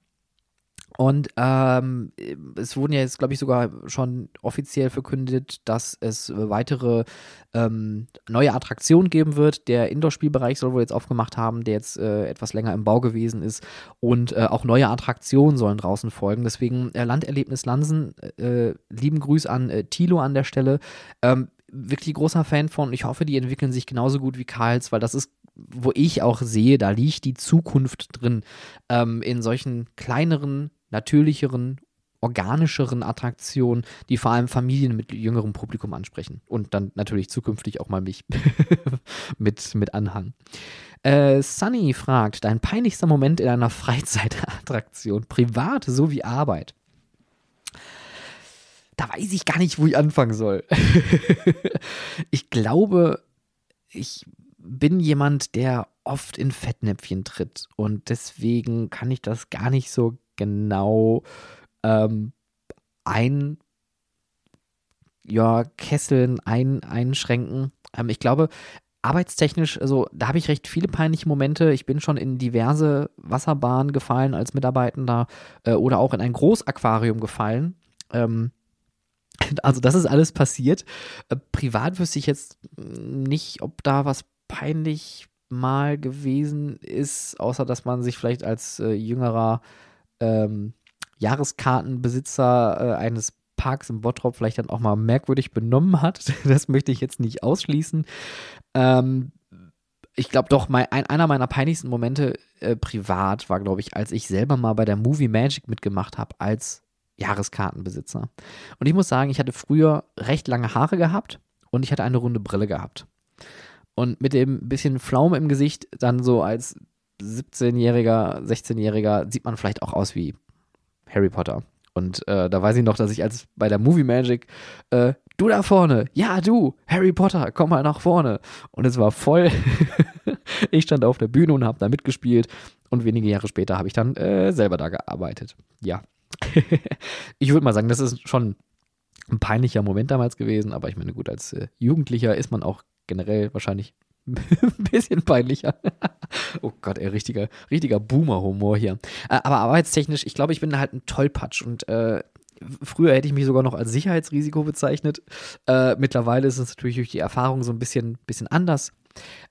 Und ähm, es wurden ja jetzt, glaube ich, sogar schon offiziell verkündet, dass es weitere ähm, neue Attraktionen geben wird. Der Indoor-Spielbereich soll wohl jetzt aufgemacht haben, der jetzt äh, etwas länger im Bau gewesen ist. Und äh, auch neue Attraktionen sollen draußen folgen. Deswegen äh, Landerlebnis Lansen, äh, lieben Grüß an äh, Tilo an der Stelle. Ähm, wirklich großer Fan von. Ich hoffe, die entwickeln sich genauso gut wie Karls, weil das ist, wo ich auch sehe, da liegt die Zukunft drin. Ähm, in solchen kleineren, natürlicheren, organischeren Attraktionen, die vor allem Familien mit jüngerem Publikum ansprechen. Und dann natürlich zukünftig auch mal mich mit, mit Anhang. Äh, Sunny fragt, dein peinlichster Moment in einer Freizeitattraktion, privat sowie Arbeit da weiß ich gar nicht, wo ich anfangen soll. ich glaube, ich bin jemand, der oft in Fettnäpfchen tritt und deswegen kann ich das gar nicht so genau ähm, ein ja, Kesseln ein, einschränken. Ähm, ich glaube, arbeitstechnisch, also da habe ich recht viele peinliche Momente. Ich bin schon in diverse Wasserbahnen gefallen als Mitarbeitender äh, oder auch in ein Großaquarium gefallen. Ähm, also das ist alles passiert. Äh, privat wüsste ich jetzt nicht, ob da was peinlich mal gewesen ist, außer dass man sich vielleicht als äh, jüngerer ähm, Jahreskartenbesitzer äh, eines Parks im Bottrop vielleicht dann auch mal merkwürdig benommen hat. Das möchte ich jetzt nicht ausschließen. Ähm, ich glaube doch, mein, ein, einer meiner peinlichsten Momente äh, privat war, glaube ich, als ich selber mal bei der Movie Magic mitgemacht habe als Jahreskartenbesitzer. Und ich muss sagen, ich hatte früher recht lange Haare gehabt und ich hatte eine runde Brille gehabt. Und mit dem bisschen Pflaume im Gesicht, dann so als 17-Jähriger, 16-Jähriger, sieht man vielleicht auch aus wie Harry Potter. Und äh, da weiß ich noch, dass ich als bei der Movie Magic, äh, du da vorne, ja du, Harry Potter, komm mal nach vorne. Und es war voll. ich stand auf der Bühne und habe da mitgespielt. Und wenige Jahre später habe ich dann äh, selber da gearbeitet. Ja, ich würde mal sagen, das ist schon ein peinlicher Moment damals gewesen, aber ich meine, gut, als äh, Jugendlicher ist man auch generell wahrscheinlich ein bisschen peinlicher. oh Gott, ey, richtiger, richtiger Boomer-Humor hier. Äh, aber arbeitstechnisch, ich glaube, ich bin halt ein Tollpatsch und äh, früher hätte ich mich sogar noch als Sicherheitsrisiko bezeichnet. Äh, mittlerweile ist es natürlich durch die Erfahrung so ein bisschen, bisschen anders.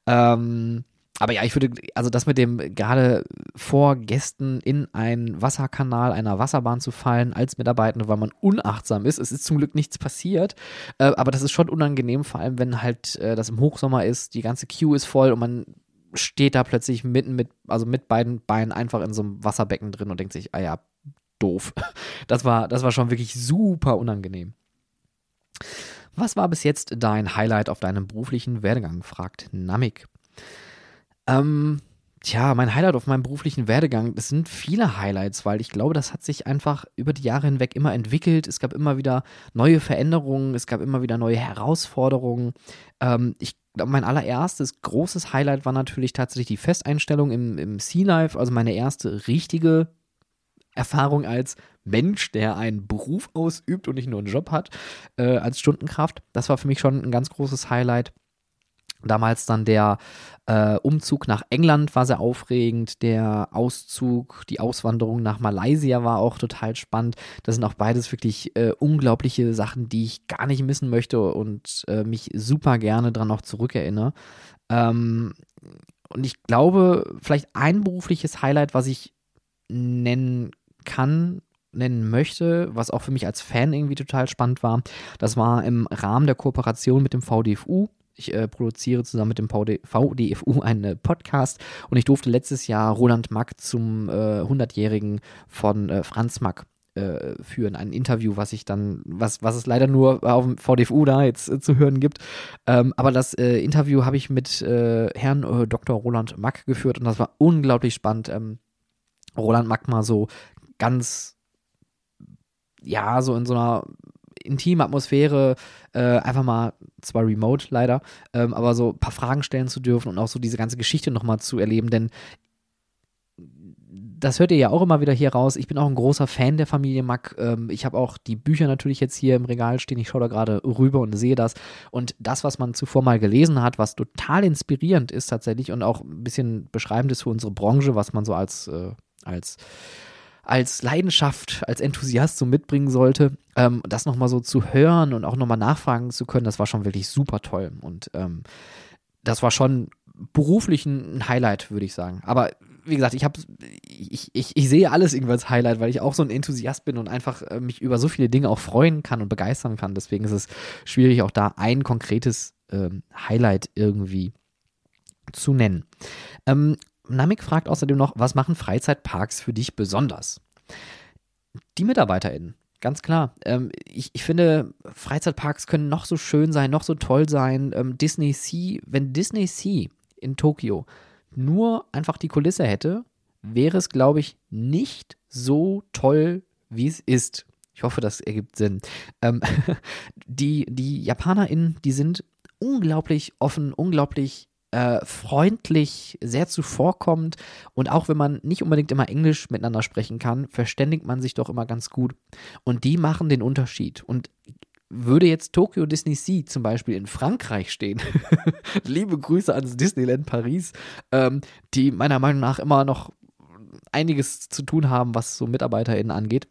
Ähm, aber ja, ich würde, also das mit dem gerade vor Gästen in einen Wasserkanal einer Wasserbahn zu fallen als Mitarbeitende, weil man unachtsam ist. Es ist zum Glück nichts passiert, äh, aber das ist schon unangenehm, vor allem wenn halt äh, das im Hochsommer ist, die ganze Queue ist voll und man steht da plötzlich mitten mit, also mit beiden Beinen einfach in so einem Wasserbecken drin und denkt sich, ah ja, doof. Das war, das war schon wirklich super unangenehm. Was war bis jetzt dein Highlight auf deinem beruflichen Werdegang? fragt Namik. Ähm, Tja, mein Highlight auf meinem beruflichen Werdegang, das sind viele Highlights, weil ich glaube, das hat sich einfach über die Jahre hinweg immer entwickelt. Es gab immer wieder neue Veränderungen, es gab immer wieder neue Herausforderungen. Ähm, ich mein allererstes großes Highlight war natürlich tatsächlich die Festeinstellung im, im Sea Life, also meine erste richtige Erfahrung als Mensch, der einen Beruf ausübt und nicht nur einen Job hat, äh, als Stundenkraft. Das war für mich schon ein ganz großes Highlight. Damals dann der äh, Umzug nach England war sehr aufregend, der Auszug, die Auswanderung nach Malaysia war auch total spannend. Das sind auch beides wirklich äh, unglaubliche Sachen, die ich gar nicht missen möchte und äh, mich super gerne daran noch zurückerinnere. Ähm, und ich glaube, vielleicht ein berufliches Highlight, was ich nennen kann, nennen möchte, was auch für mich als Fan irgendwie total spannend war, das war im Rahmen der Kooperation mit dem VDFU ich äh, produziere zusammen mit dem VD, VDFU einen Podcast und ich durfte letztes Jahr Roland Mack zum äh, 100-jährigen von äh, Franz Mack äh, führen, ein Interview, was ich dann, was, was es leider nur auf dem VDFU da jetzt äh, zu hören gibt. Ähm, aber das äh, Interview habe ich mit Herrn Dr. Roland Mack geführt und das war unglaublich spannend. Ähm, Roland Mack mal so ganz ja, so in so einer intime Atmosphäre, äh, einfach mal, zwar remote leider, ähm, aber so ein paar Fragen stellen zu dürfen und auch so diese ganze Geschichte nochmal zu erleben, denn das hört ihr ja auch immer wieder hier raus. Ich bin auch ein großer Fan der Familie Mack. Ähm, ich habe auch die Bücher natürlich jetzt hier im Regal stehen. Ich schaue da gerade rüber und sehe das. Und das, was man zuvor mal gelesen hat, was total inspirierend ist tatsächlich und auch ein bisschen beschreibend ist für unsere Branche, was man so als, äh, als als Leidenschaft, als Enthusiast so mitbringen sollte. Ähm, das nochmal so zu hören und auch nochmal nachfragen zu können, das war schon wirklich super toll. Und ähm, das war schon beruflich ein Highlight, würde ich sagen. Aber wie gesagt, ich habe, ich, ich, ich sehe alles irgendwie als Highlight, weil ich auch so ein Enthusiast bin und einfach äh, mich über so viele Dinge auch freuen kann und begeistern kann. Deswegen ist es schwierig, auch da ein konkretes ähm, Highlight irgendwie zu nennen. Ähm, Namik fragt außerdem noch, was machen Freizeitparks für dich besonders? Die MitarbeiterInnen, ganz klar. Ähm, ich, ich finde, Freizeitparks können noch so schön sein, noch so toll sein. Ähm, Disney Sea, wenn Disney Sea in Tokio nur einfach die Kulisse hätte, wäre es, glaube ich, nicht so toll, wie es ist. Ich hoffe, das ergibt Sinn. Ähm, die, die JapanerInnen, die sind unglaublich offen, unglaublich äh, freundlich, sehr zuvorkommend und auch wenn man nicht unbedingt immer Englisch miteinander sprechen kann, verständigt man sich doch immer ganz gut. Und die machen den Unterschied. Und würde jetzt Tokyo Disney Sea zum Beispiel in Frankreich stehen, liebe Grüße ans Disneyland Paris, ähm, die meiner Meinung nach immer noch einiges zu tun haben, was so MitarbeiterInnen angeht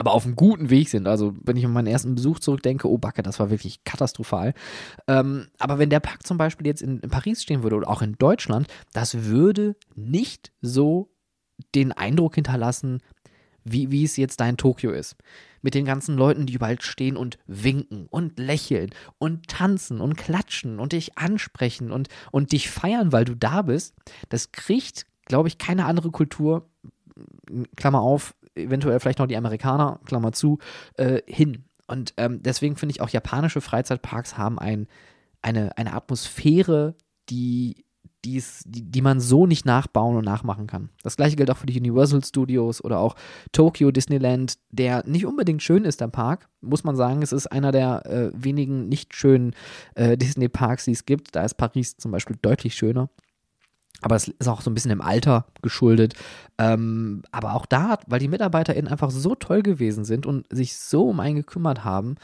aber auf einem guten Weg sind. Also, wenn ich an meinen ersten Besuch zurückdenke, oh Backe, das war wirklich katastrophal. Ähm, aber wenn der Park zum Beispiel jetzt in, in, Paris stehen würde oder auch in Deutschland, das würde nicht so den Eindruck hinterlassen, wie, wie es jetzt da in Tokio ist. Mit den ganzen Leuten, die überall stehen und winken und lächeln und tanzen und klatschen und dich ansprechen und, und dich feiern, weil du da bist. Das kriegt, glaube ich, keine andere Kultur, Klammer auf, eventuell vielleicht noch die Amerikaner, Klammer zu, äh, hin. Und ähm, deswegen finde ich auch japanische Freizeitparks haben ein, eine, eine Atmosphäre, die, die, die man so nicht nachbauen und nachmachen kann. Das gleiche gilt auch für die Universal Studios oder auch Tokyo Disneyland, der nicht unbedingt schön ist, der Park, muss man sagen. Es ist einer der äh, wenigen nicht schönen äh, Disney-Parks, die es gibt. Da ist Paris zum Beispiel deutlich schöner. Aber es ist auch so ein bisschen im Alter geschuldet. Ähm, aber auch da, weil die MitarbeiterInnen einfach so toll gewesen sind und sich so um einen gekümmert haben,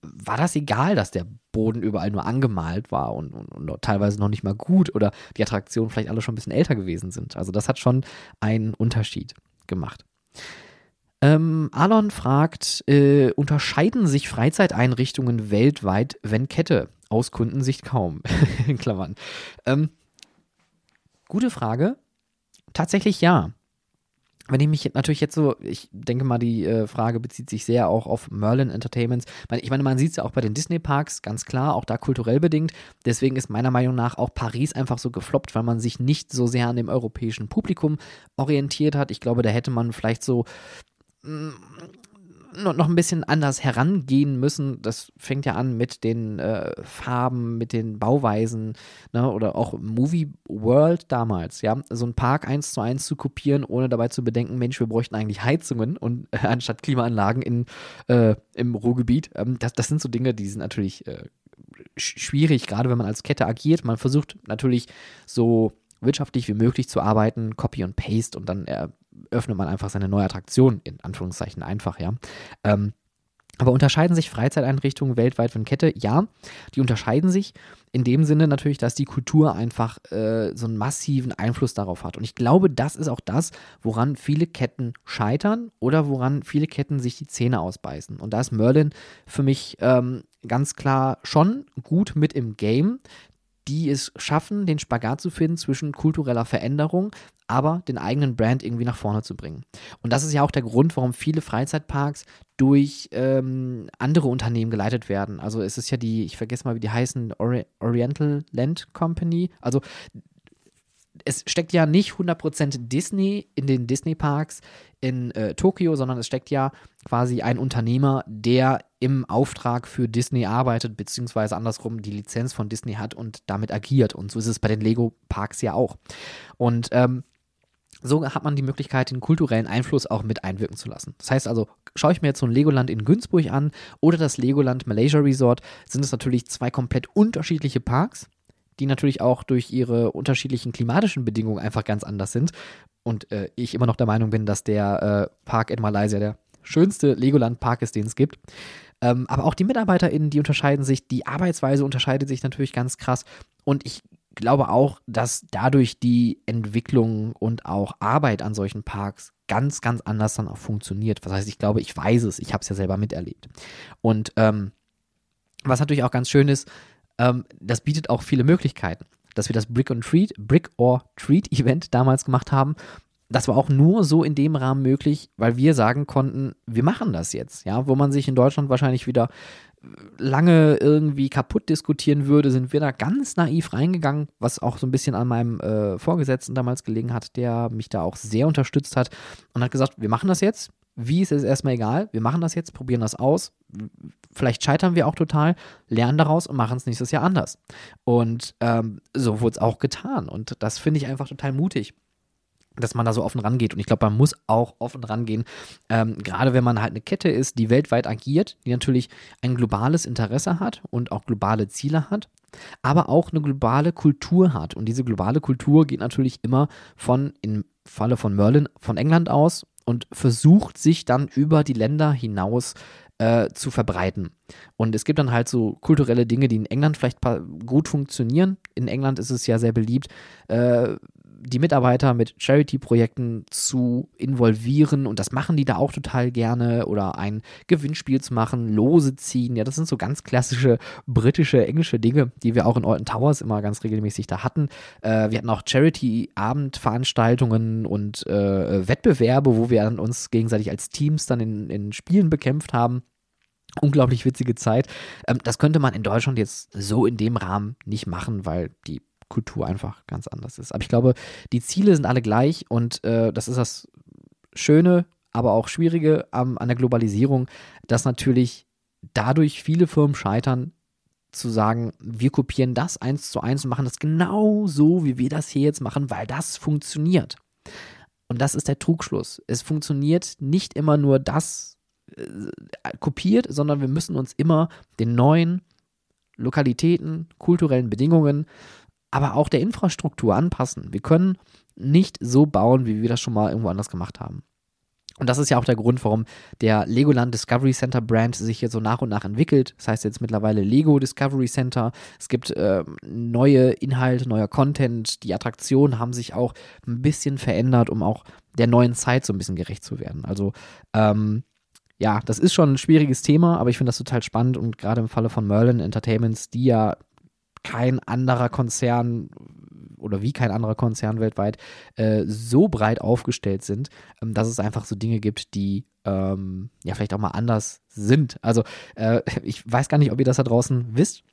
war das egal, dass der Boden überall nur angemalt war und, und, und, teilweise noch nicht mal gut oder die Attraktionen vielleicht alle schon ein bisschen älter gewesen sind. Also das hat schon einen Unterschied gemacht. Ähm, Alon fragt, äh, unterscheiden sich Freizeiteinrichtungen weltweit, wenn Kette? Aus Kundensicht kaum. In Klammern. Ähm, Gute Frage. Tatsächlich ja. wenn ich mich natürlich jetzt so, ich denke mal, die äh, Frage bezieht sich sehr auch auf Merlin Entertainments. Ich meine, man sieht es ja auch bei den Disney-Parks, ganz klar, auch da kulturell bedingt. Deswegen ist meiner Meinung nach auch Paris einfach so gefloppt, weil man sich nicht so sehr an dem europäischen Publikum orientiert hat. Ich glaube, da hätte man vielleicht so mm, noch ein bisschen anders herangehen müssen. Das fängt ja an mit den äh, Farben, mit den Bauweisen ne? oder auch Movie World damals. Ja, so ein Park eins zu eins zu kopieren, ohne dabei zu bedenken, Mensch, wir bräuchten eigentlich Heizungen und äh, anstatt Klimaanlagen in, äh, im Ruhrgebiet. Ähm, das, das sind so Dinge, die sind natürlich äh, schwierig, gerade wenn man als Kette agiert. Man versucht natürlich so wirtschaftlich wie möglich zu arbeiten, Copy und Paste und dann äh, öffnet man einfach seine neue Attraktion, in Anführungszeichen einfach, ja. Ähm, aber unterscheiden sich Freizeiteinrichtungen weltweit von Kette? Ja, die unterscheiden sich in dem Sinne natürlich, dass die Kultur einfach äh, so einen massiven Einfluss darauf hat. Und ich glaube, das ist auch das, woran viele Ketten scheitern oder woran viele Ketten sich die Zähne ausbeißen. Und da ist Merlin für mich ähm, ganz klar schon gut mit im Game, die es schaffen, den Spagat zu finden zwischen kultureller Veränderung, aber den eigenen Brand irgendwie nach vorne zu bringen. Und das ist ja auch der Grund, warum viele Freizeitparks durch ähm, andere Unternehmen geleitet werden. Also es ist ja die, ich vergesse mal, wie die heißen, Ori Oriental Land Company. Also es steckt ja nicht 100% Disney in den Disney-Parks in äh, Tokio, sondern es steckt ja quasi ein Unternehmer, der im Auftrag für Disney arbeitet, beziehungsweise andersrum die Lizenz von Disney hat und damit agiert. Und so ist es bei den Lego-Parks ja auch. Und ähm, so hat man die Möglichkeit, den kulturellen Einfluss auch mit einwirken zu lassen. Das heißt also, schaue ich mir jetzt so ein Legoland in Günzburg an oder das Legoland Malaysia Resort, sind es natürlich zwei komplett unterschiedliche Parks die natürlich auch durch ihre unterschiedlichen klimatischen Bedingungen einfach ganz anders sind. Und äh, ich immer noch der Meinung bin, dass der äh, Park in Malaysia der schönste Legoland-Park ist, den es gibt. Ähm, aber auch die MitarbeiterInnen, die unterscheiden sich, die Arbeitsweise unterscheidet sich natürlich ganz krass. Und ich glaube auch, dass dadurch die Entwicklung und auch Arbeit an solchen Parks ganz, ganz anders dann auch funktioniert. Was heißt, ich glaube, ich weiß es, ich habe es ja selber miterlebt. Und ähm, was natürlich auch ganz schön ist, ähm, das bietet auch viele Möglichkeiten. Dass wir das Brick or Treat, Brick or Treat Event damals gemacht haben, das war auch nur so in dem Rahmen möglich, weil wir sagen konnten, wir machen das jetzt. Ja, wo man sich in Deutschland wahrscheinlich wieder lange irgendwie kaputt diskutieren würde, sind wir da ganz naiv reingegangen, was auch so ein bisschen an meinem äh, Vorgesetzten damals gelegen hat, der mich da auch sehr unterstützt hat und hat gesagt, wir machen das jetzt. Wie ist es erstmal egal, wir machen das jetzt, probieren das aus. Vielleicht scheitern wir auch total, lernen daraus und machen es nächstes Jahr anders. Und ähm, so wurde es auch getan. Und das finde ich einfach total mutig dass man da so offen rangeht. Und ich glaube, man muss auch offen rangehen, ähm, gerade wenn man halt eine Kette ist, die weltweit agiert, die natürlich ein globales Interesse hat und auch globale Ziele hat, aber auch eine globale Kultur hat. Und diese globale Kultur geht natürlich immer von, im Falle von Merlin, von England aus und versucht sich dann über die Länder hinaus äh, zu verbreiten. Und es gibt dann halt so kulturelle Dinge, die in England vielleicht gut funktionieren. In England ist es ja sehr beliebt, äh, die Mitarbeiter mit Charity-Projekten zu involvieren und das machen die da auch total gerne oder ein Gewinnspiel zu machen, Lose ziehen. Ja, das sind so ganz klassische britische, englische Dinge, die wir auch in Alton Towers immer ganz regelmäßig da hatten. Äh, wir hatten auch Charity-Abendveranstaltungen und äh, Wettbewerbe, wo wir dann uns gegenseitig als Teams dann in, in Spielen bekämpft haben. Unglaublich witzige Zeit. Ähm, das könnte man in Deutschland jetzt so in dem Rahmen nicht machen, weil die Kultur einfach ganz anders ist. Aber ich glaube, die Ziele sind alle gleich und äh, das ist das Schöne, aber auch Schwierige ähm, an der Globalisierung, dass natürlich dadurch viele Firmen scheitern, zu sagen, wir kopieren das eins zu eins und machen das genau so, wie wir das hier jetzt machen, weil das funktioniert. Und das ist der Trugschluss. Es funktioniert nicht immer nur das äh, kopiert, sondern wir müssen uns immer den neuen Lokalitäten, kulturellen Bedingungen aber auch der Infrastruktur anpassen. Wir können nicht so bauen, wie wir das schon mal irgendwo anders gemacht haben. Und das ist ja auch der Grund, warum der Legoland Discovery Center Brand sich hier so nach und nach entwickelt. Das heißt jetzt mittlerweile Lego Discovery Center. Es gibt äh, neue Inhalte, neuer Content. Die Attraktionen haben sich auch ein bisschen verändert, um auch der neuen Zeit so ein bisschen gerecht zu werden. Also ähm, ja, das ist schon ein schwieriges Thema, aber ich finde das total spannend und gerade im Falle von Merlin Entertainments, die ja kein anderer Konzern oder wie kein anderer Konzern weltweit äh, so breit aufgestellt sind, ähm, dass es einfach so Dinge gibt, die ähm, ja vielleicht auch mal anders sind. Also äh, ich weiß gar nicht, ob ihr das da draußen wisst.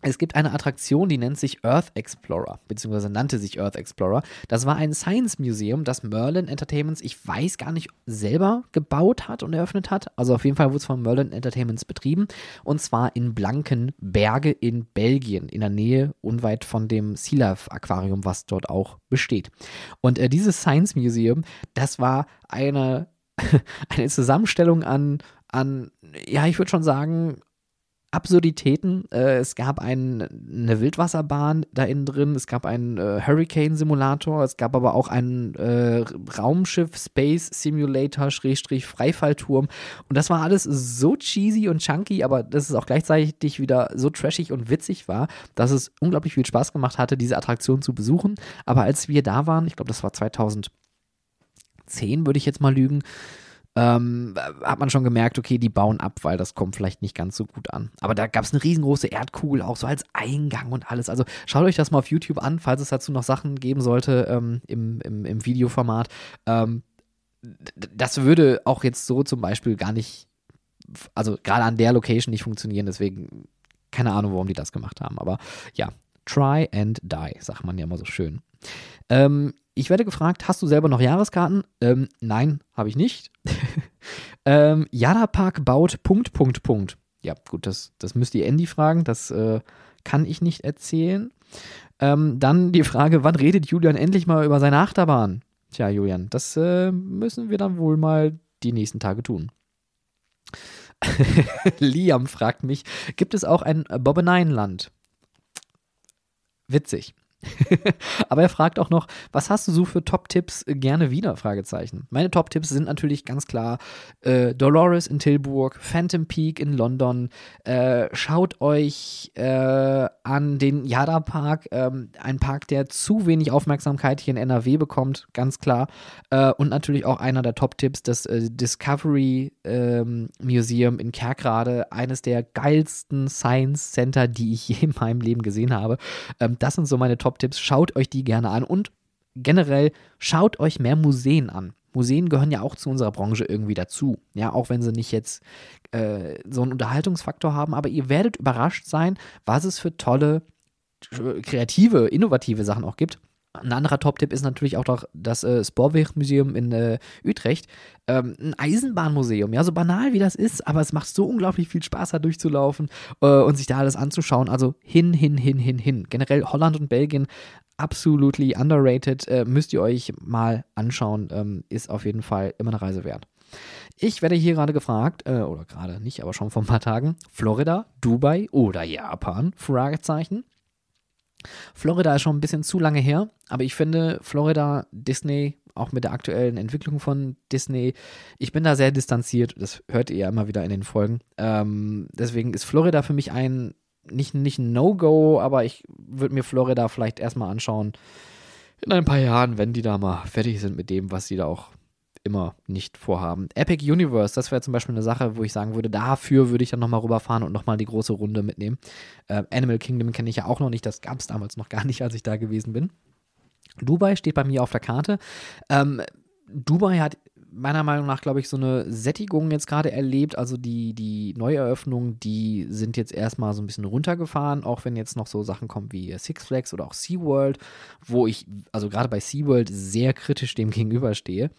Es gibt eine Attraktion, die nennt sich Earth Explorer, beziehungsweise nannte sich Earth Explorer. Das war ein Science Museum, das Merlin Entertainments, ich weiß gar nicht, selber gebaut hat und eröffnet hat. Also auf jeden Fall wurde es von Merlin Entertainments betrieben. Und zwar in Blankenberge in Belgien, in der Nähe unweit von dem Sea Life Aquarium, was dort auch besteht. Und äh, dieses Science Museum, das war eine, eine Zusammenstellung an an, ja, ich würde schon sagen, Absurditäten. Äh, es gab ein, eine Wildwasserbahn da innen drin, es gab einen äh, Hurricane-Simulator, es gab aber auch einen äh, Raumschiff-Space-Simulator, Schrägstrich Freifallturm. Und das war alles so cheesy und chunky, aber dass es auch gleichzeitig wieder so trashig und witzig war, dass es unglaublich viel Spaß gemacht hatte, diese Attraktion zu besuchen. Aber als wir da waren, ich glaube, das war 2010, würde ich jetzt mal lügen, ähm, hat man schon gemerkt, okay, die bauen ab, weil das kommt vielleicht nicht ganz so gut an. Aber da gab es eine riesengroße Erdkugel, auch so als Eingang und alles. Also schaut euch das mal auf YouTube an, falls es dazu noch Sachen geben sollte ähm, im, im, im, Videoformat. Ähm, das würde auch jetzt so zum Beispiel gar nicht, also gerade an der Location nicht funktionieren, deswegen keine Ahnung, warum die das gemacht haben. Aber ja, try and die, sagt man ja immer so schön. Ähm, ich werde gefragt, hast du selber noch Jahreskarten? Ähm, nein, habe ich nicht. ähm, Jana Park baut Punkt, Punkt, Punkt. Ja, gut, das, das müsst ihr Andy fragen. Das äh, kann ich nicht erzählen. Ähm, dann die Frage, wann redet Julian endlich mal über seine Achterbahn? Tja, Julian, das äh, müssen wir dann wohl mal die nächsten Tage tun. Liam fragt mich, gibt es auch ein Bobbeneinland? Witzig. Aber er fragt auch noch, was hast du so für Top-Tipps gerne wieder? Fragezeichen. Meine Top-Tipps sind natürlich ganz klar äh, Dolores in Tilburg, Phantom Peak in London. Äh, schaut euch äh, an den Yada Park, ähm, ein Park, der zu wenig Aufmerksamkeit hier in NRW bekommt, ganz klar. Äh, und natürlich auch einer der Top-Tipps, das äh, Discovery ähm, Museum in Kerkrade, eines der geilsten Science Center, die ich je in meinem Leben gesehen habe. Ähm, das sind so meine Top Top-Tipps. Schaut euch die gerne an und generell schaut euch mehr Museen an. Museen gehören ja auch zu unserer Branche irgendwie dazu. Ja, auch wenn sie nicht jetzt äh, so einen Unterhaltungsfaktor haben, aber ihr werdet überrascht sein, was es für tolle, kreative, innovative Sachen auch gibt. Ein anderer Top-Tipp ist natürlich auch doch das äh, Spoorwegmuseum in äh, Utrecht. Ähm, ein Eisenbahnmuseum, ja, so banal wie das ist, aber es macht so unglaublich viel Spaß, da durchzulaufen äh, und sich da alles anzuschauen. Also hin, hin, hin, hin, hin. Generell Holland und Belgien absolutely underrated. Äh, müsst ihr euch mal anschauen. Ähm, ist auf jeden Fall immer eine Reise wert. Ich werde hier gerade gefragt, äh, oder gerade nicht, aber schon vor ein paar Tagen, Florida, Dubai oder Japan? Fragezeichen. Florida ist schon ein bisschen zu lange her, aber ich finde Florida, Disney, auch mit der aktuellen Entwicklung von Disney, ich bin da sehr distanziert. Das hört ihr ja immer wieder in den Folgen. Ähm, deswegen ist Florida für mich ein, nicht, nicht ein No-Go, aber ich würde mir Florida vielleicht erstmal anschauen in ein paar Jahren, wenn die da mal fertig sind mit dem, was sie da auch immer nicht vorhaben. Epic Universe, das wäre zum Beispiel eine Sache, wo ich sagen würde, dafür würde ich dann nochmal rüberfahren und nochmal die große Runde mitnehmen. Äh, Animal Kingdom kenne ich ja auch noch nicht, das gab es damals noch gar nicht, als ich da gewesen bin. Dubai steht bei mir auf der Karte. Ähm, Dubai hat meiner Meinung nach, glaube ich, so eine Sättigung jetzt gerade erlebt. Also die, die Neueröffnungen, die sind jetzt erstmal so ein bisschen runtergefahren, auch wenn jetzt noch so Sachen kommen wie Six Flags oder auch SeaWorld, wo ich, also gerade bei SeaWorld, sehr kritisch dem gegenüberstehe.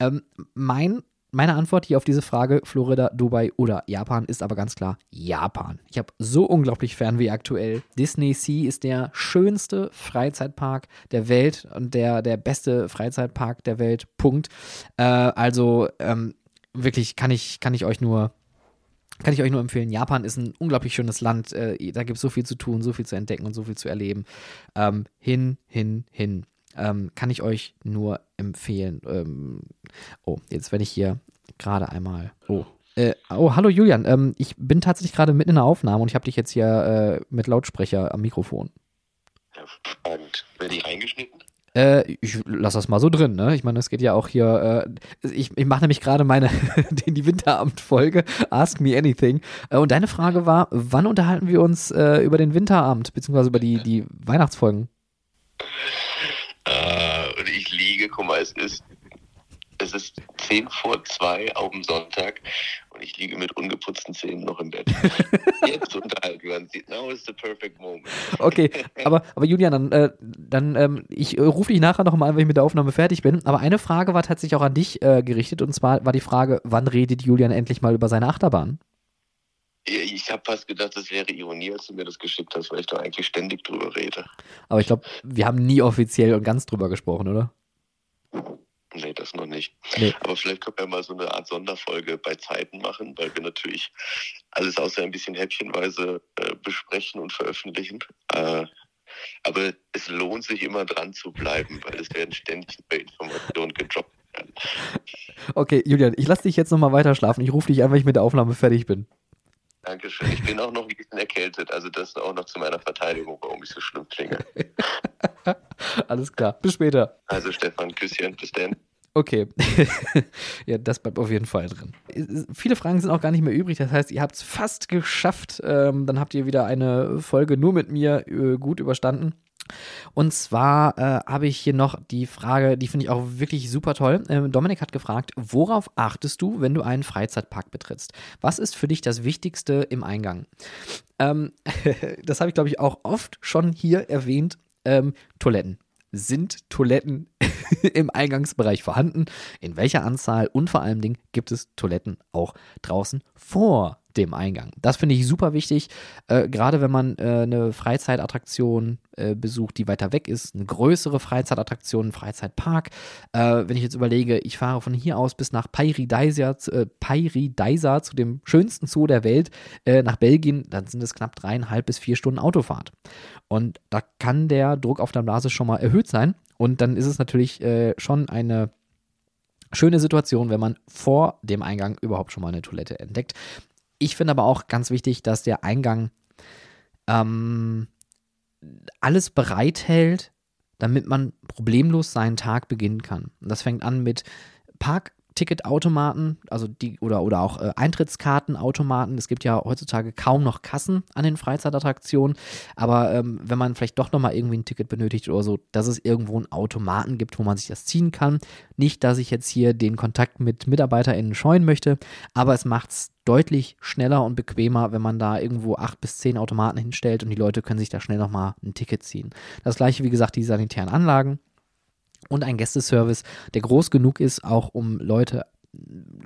Ähm, mein meine Antwort hier auf diese Frage, Florida, Dubai oder Japan, ist aber ganz klar Japan. Ich habe so unglaublich Fernweh aktuell. Disney Sea ist der schönste Freizeitpark der Welt und der, der beste Freizeitpark der Welt. Punkt. Äh, also ähm, wirklich kann ich, kann ich euch nur kann ich euch nur empfehlen. Japan ist ein unglaublich schönes Land. Äh, da gibt es so viel zu tun, so viel zu entdecken und so viel zu erleben. Ähm, hin, hin, hin. Ähm, kann ich euch nur empfehlen. Ähm, oh, jetzt werde ich hier gerade einmal. Oh. Äh, oh, hallo Julian. Ähm, ich bin tatsächlich gerade mitten in der Aufnahme und ich habe dich jetzt hier äh, mit Lautsprecher am Mikrofon.
Hervorragend. Werde ich reingeschnitten?
Äh, ich lasse das mal so drin, ne? Ich meine, es geht ja auch hier, äh, ich, ich mache nämlich gerade meine, die Winterabend-Folge, Ask Me Anything. Äh, und deine Frage war, wann unterhalten wir uns äh, über den Winterabend, beziehungsweise über die, die Weihnachtsfolgen?
Liege, guck mal, es ist, es ist 10 vor 2 auf dem Sonntag und ich liege mit ungeputzten Zähnen noch im Bett. Jetzt unterhalten wir uns. Now is the perfect moment.
Okay, aber, aber Julian, dann, äh, dann ähm, ich äh, rufe dich nachher nochmal an, wenn ich mit der Aufnahme fertig bin. Aber eine Frage war tatsächlich auch an dich äh, gerichtet und zwar war die Frage, wann redet Julian endlich mal über seine Achterbahn?
Ich habe fast gedacht, das wäre Ironie, als du mir das geschickt hast, weil ich da eigentlich ständig drüber rede.
Aber ich glaube, wir haben nie offiziell und ganz drüber gesprochen, oder?
Nee, das noch nicht.
Nee.
Aber vielleicht können wir mal so eine Art Sonderfolge bei Zeiten machen, weil wir natürlich alles außer ein bisschen häppchenweise äh, besprechen und veröffentlichen. Äh, aber es lohnt sich immer dran zu bleiben, weil es werden ständig neue Informationen gedroppt.
Okay, Julian, ich lasse dich jetzt nochmal weiter schlafen. Ich rufe dich an, wenn ich mit der Aufnahme fertig bin.
Dankeschön. Ich bin auch noch ein bisschen erkältet, also das auch noch zu meiner Verteidigung, warum ich so schlimm klinge.
Alles klar. Bis später.
Also Stefan, Küsschen, bis dann.
Okay. ja, das bleibt auf jeden Fall drin. Viele Fragen sind auch gar nicht mehr übrig. Das heißt, ihr habt es fast geschafft. Ähm, dann habt ihr wieder eine Folge nur mit mir äh, gut überstanden. Und zwar äh, habe ich hier noch die Frage, die finde ich auch wirklich super toll. Ähm, Dominik hat gefragt, worauf achtest du, wenn du einen Freizeitpark betrittst? Was ist für dich das Wichtigste im Eingang? Ähm, das habe ich, glaube ich, auch oft schon hier erwähnt. Ähm, Toiletten. Sind Toiletten im Eingangsbereich vorhanden? In welcher Anzahl? Und vor allen Dingen gibt es Toiletten auch draußen vor dem Eingang. Das finde ich super wichtig, äh, gerade wenn man äh, eine Freizeitattraktion äh, besucht, die weiter weg ist, eine größere Freizeitattraktion, einen Freizeitpark. Äh, wenn ich jetzt überlege, ich fahre von hier aus bis nach Pairidaisa, äh, Pairidaisa zu dem schönsten Zoo der Welt, äh, nach Belgien, dann sind es knapp dreieinhalb bis vier Stunden Autofahrt. Und da kann der Druck auf der Blase schon mal erhöht sein. Und dann ist es natürlich schon eine schöne Situation, wenn man vor dem Eingang überhaupt schon mal eine Toilette entdeckt. Ich finde aber auch ganz wichtig, dass der Eingang ähm, alles bereithält, damit man problemlos seinen Tag beginnen kann. Und das fängt an mit Parkticketautomaten, also die oder, oder auch äh, Eintrittskartenautomaten. Es gibt ja heutzutage kaum noch Kassen an den Freizeitattraktionen, aber ähm, wenn man vielleicht doch nochmal irgendwie ein Ticket benötigt oder so, dass es irgendwo einen Automaten gibt, wo man sich das ziehen kann. Nicht, dass ich jetzt hier den Kontakt mit MitarbeiterInnen scheuen möchte, aber es macht es deutlich schneller und bequemer, wenn man da irgendwo acht bis zehn Automaten hinstellt und die Leute können sich da schnell nochmal ein Ticket ziehen. Das gleiche, wie gesagt, die sanitären Anlagen und ein Gästeservice, der groß genug ist, auch um Leute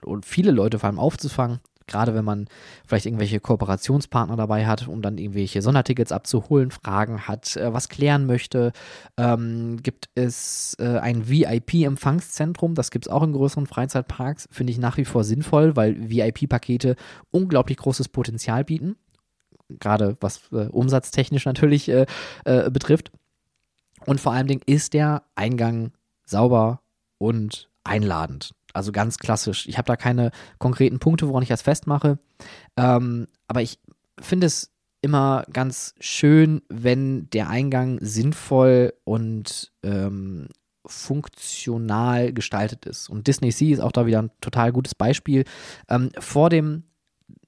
und viele Leute vor allem aufzufangen. Gerade wenn man vielleicht irgendwelche Kooperationspartner dabei hat, um dann irgendwelche Sondertickets abzuholen, Fragen hat, äh, was klären möchte, ähm, gibt es äh, ein VIP-Empfangszentrum. Das gibt es auch in größeren Freizeitparks. Finde ich nach wie vor sinnvoll, weil VIP-Pakete unglaublich großes Potenzial bieten. Gerade was äh, umsatztechnisch natürlich äh, äh, betrifft. Und vor allen Dingen ist der Eingang sauber und einladend. Also ganz klassisch. Ich habe da keine konkreten Punkte, woran ich das festmache. Ähm, aber ich finde es immer ganz schön, wenn der Eingang sinnvoll und ähm, funktional gestaltet ist. Und Disney Sea ist auch da wieder ein total gutes Beispiel. Ähm, vor dem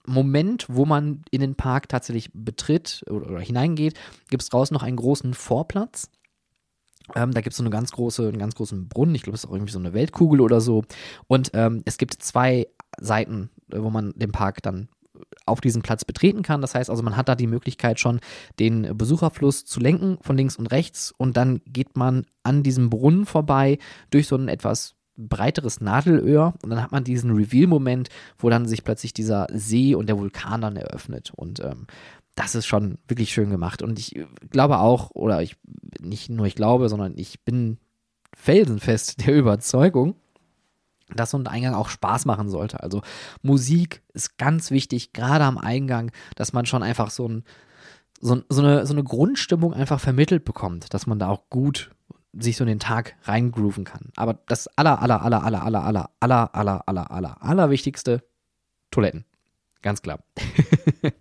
Moment, wo man in den Park tatsächlich betritt oder, oder hineingeht, gibt es draußen noch einen großen Vorplatz. Ähm, da gibt es so eine ganz große, einen ganz großen Brunnen. Ich glaube, es ist auch irgendwie so eine Weltkugel oder so. Und ähm, es gibt zwei Seiten, äh, wo man den Park dann auf diesen Platz betreten kann. Das heißt also, man hat da die Möglichkeit schon, den Besucherfluss zu lenken von links und rechts und dann geht man an diesem Brunnen vorbei durch so ein etwas breiteres Nadelöhr und dann hat man diesen Reveal-Moment, wo dann sich plötzlich dieser See und der Vulkan dann eröffnet und ähm, das ist schon wirklich schön gemacht und ich glaube auch, oder ich nicht nur ich glaube, sondern ich bin felsenfest der Überzeugung, dass so ein Eingang auch Spaß machen sollte. Also Musik ist ganz wichtig, gerade am Eingang, dass man schon einfach so, ein, so, so, eine, so eine Grundstimmung einfach vermittelt bekommt, dass man da auch gut sich so in den Tag reingrooven kann. Aber das aller, aller, aller, aller, aller, aller, aller, aller, aller, aller, aller wichtigste, Toiletten. Ganz klar.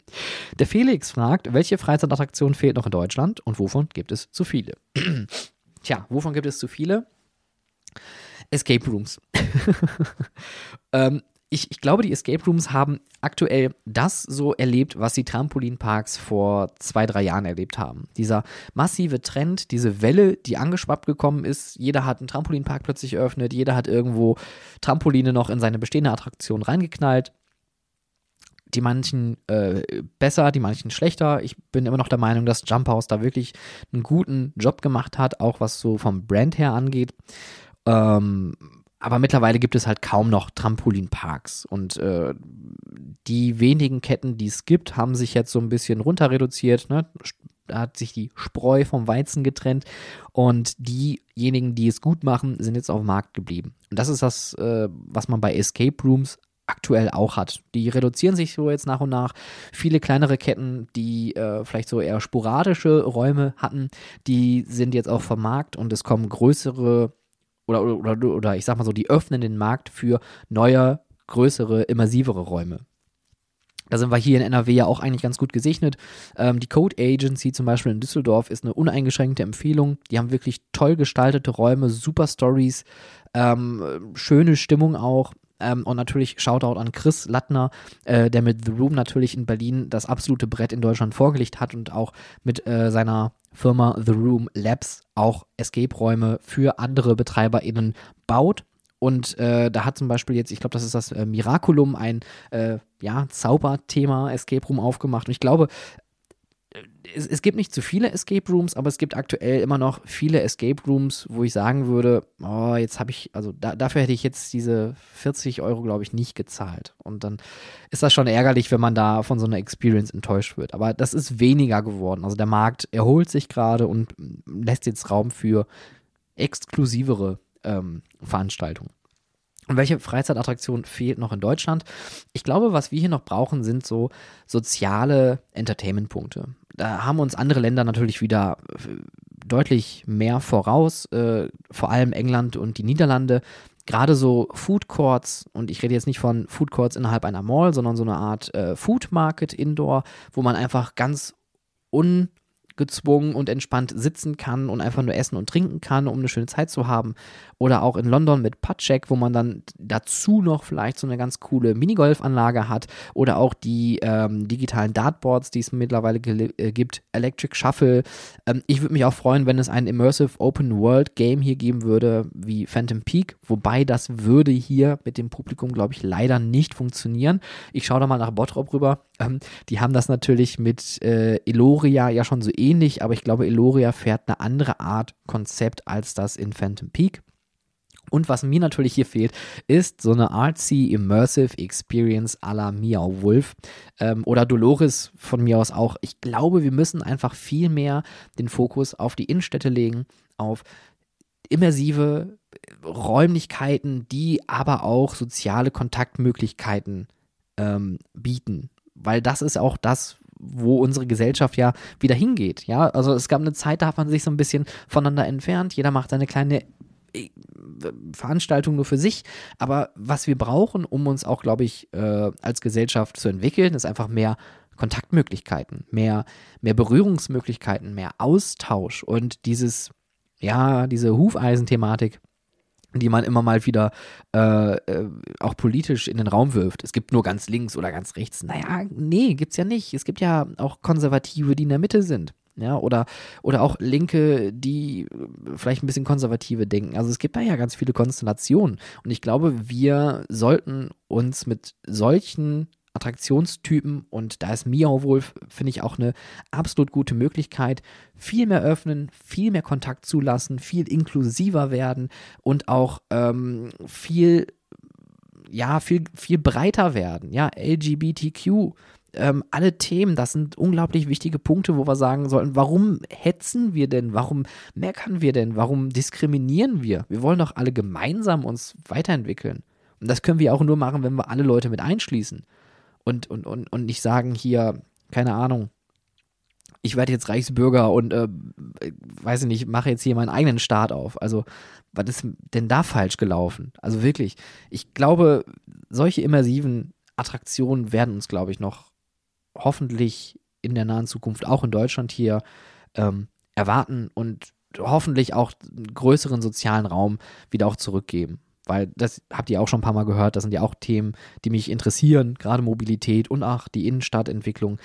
Der Felix fragt, welche Freizeitattraktion fehlt noch in Deutschland und wovon gibt es zu viele? Tja, wovon gibt es zu viele? Escape Rooms. ähm, ich, ich glaube, die Escape Rooms haben aktuell das so erlebt, was die Trampolinparks vor zwei, drei Jahren erlebt haben. Dieser massive Trend, diese Welle, die angeschwappt gekommen ist. Jeder hat einen Trampolinpark plötzlich eröffnet, jeder hat irgendwo Trampoline noch in seine bestehende Attraktion reingeknallt. Die manchen äh, besser, die manchen schlechter. Ich bin immer noch der Meinung, dass Jump House da wirklich einen guten Job gemacht hat, auch was so vom Brand her angeht. Ähm, aber mittlerweile gibt es halt kaum noch Trampolinparks. Und äh, die wenigen Ketten, die es gibt, haben sich jetzt so ein bisschen runter reduziert. Ne? Da hat sich die Spreu vom Weizen getrennt. Und diejenigen, die es gut machen, sind jetzt auf dem Markt geblieben. Und das ist das, äh, was man bei Escape Rooms aktuell auch hat. Die reduzieren sich so jetzt nach und nach. Viele kleinere Ketten, die äh, vielleicht so eher sporadische Räume hatten, die sind jetzt auch vom Markt und es kommen größere oder, oder, oder ich sag mal so, die öffnen den Markt für neue, größere, immersivere Räume. Da sind wir hier in NRW ja auch eigentlich ganz gut gesegnet. Ähm, die Code Agency zum Beispiel in Düsseldorf ist eine uneingeschränkte Empfehlung. Die haben wirklich toll gestaltete Räume, super Stories, ähm, schöne Stimmung auch. Ähm, und natürlich Shoutout an Chris Lattner, äh, der mit The Room natürlich in Berlin das absolute Brett in Deutschland vorgelegt hat und auch mit äh, seiner Firma The Room Labs auch Escape-Räume für andere BetreiberInnen baut. Und äh, da hat zum Beispiel jetzt, ich glaube, das ist das äh, Miraculum, ein äh, ja, Zauberthema Escape Room aufgemacht. Und ich glaube, es, es, gibt nicht zu viele Escape Rooms, aber es gibt aktuell immer noch viele Escape Rooms, wo ich sagen würde, oh, jetzt habe ich, also da, dafür hätte ich jetzt diese 40 Euro, glaube ich, nicht gezahlt. Und dann ist das schon ärgerlich, wenn man da von so einer Experience enttäuscht wird. Aber das ist weniger geworden. Also der Markt erholt sich gerade und lässt jetzt Raum für exklusivere ähm, Veranstaltungen. Und welche Freizeitattraktion fehlt noch in Deutschland? Ich glaube, was wir hier noch brauchen, sind so soziale Entertainment-Punkte. Da haben uns andere Länder natürlich wieder äh, deutlich mehr voraus, äh, vor allem England und die Niederlande. Gerade so Food Courts, und ich rede jetzt nicht von Food Courts innerhalb einer Mall, sondern so eine Art äh, Food Market Indoor, wo man einfach ganz un gezwungen und entspannt sitzen kann und einfach nur essen und trinken kann, um eine schöne Zeit zu haben. Oder auch in London mit Putcheck, wo man dann dazu noch vielleicht so eine ganz coole Minigolfanlage hat. Oder auch die ähm, digitalen Dartboards, die es mittlerweile äh, gibt. Electric Shuffle. Ähm, ich würde mich auch freuen, wenn es ein Immersive Open World Game hier geben würde, wie Phantom Peak. Wobei das würde hier mit dem Publikum, glaube ich, leider nicht funktionieren. Ich schaue da mal nach Bottrop rüber. Ähm, die haben das natürlich mit äh, Eloria ja schon so ähnlich, aber ich glaube, Eloria fährt eine andere Art Konzept als das in Phantom Peak. Und was mir natürlich hier fehlt, ist so eine artsy Immersive Experience à la Miau Wolf ähm, oder Dolores von mir aus auch. Ich glaube, wir müssen einfach viel mehr den Fokus auf die Innenstädte legen, auf immersive Räumlichkeiten, die aber auch soziale Kontaktmöglichkeiten ähm, bieten. Weil das ist auch das, wo unsere Gesellschaft ja wieder hingeht. Ja, also es gab eine Zeit, da hat man sich so ein bisschen voneinander entfernt. Jeder macht seine kleine äh, Veranstaltung nur für sich. Aber was wir brauchen, um uns auch, glaube ich, äh, als Gesellschaft zu entwickeln, ist einfach mehr Kontaktmöglichkeiten, mehr, mehr Berührungsmöglichkeiten, mehr Austausch und dieses, ja, diese Hufeisenthematik die man immer mal wieder äh, äh, auch politisch in den Raum wirft. Es gibt nur ganz links oder ganz rechts. Naja, nee, gibt's ja nicht. Es gibt ja auch Konservative, die in der Mitte sind. Ja, oder, oder auch Linke, die vielleicht ein bisschen konservative denken. Also es gibt da ja ganz viele Konstellationen. Und ich glaube, wir sollten uns mit solchen Attraktionstypen und da ist Miau wohl, finde ich, auch eine absolut gute Möglichkeit. Viel mehr öffnen, viel mehr Kontakt zulassen, viel inklusiver werden und auch ähm, viel, ja, viel, viel breiter werden. Ja, LGBTQ ähm, alle Themen, das sind unglaublich wichtige Punkte, wo wir sagen sollten, warum hetzen wir denn? Warum meckern wir denn? Warum diskriminieren wir? Wir wollen doch alle gemeinsam uns weiterentwickeln. Und das können wir auch nur machen, wenn wir alle Leute mit einschließen. Und, und, und, und nicht sagen hier, keine Ahnung, ich werde jetzt Reichsbürger und äh, weiß ich nicht, mache jetzt hier meinen eigenen Staat auf. Also, was ist denn da falsch gelaufen? Also wirklich, ich glaube, solche immersiven Attraktionen werden uns, glaube ich, noch hoffentlich in der nahen Zukunft auch in Deutschland hier ähm, erwarten und hoffentlich auch einen größeren sozialen Raum wieder auch zurückgeben. Weil das habt ihr auch schon ein paar Mal gehört, das sind ja auch Themen, die mich interessieren, gerade Mobilität und auch die Innenstadtentwicklung.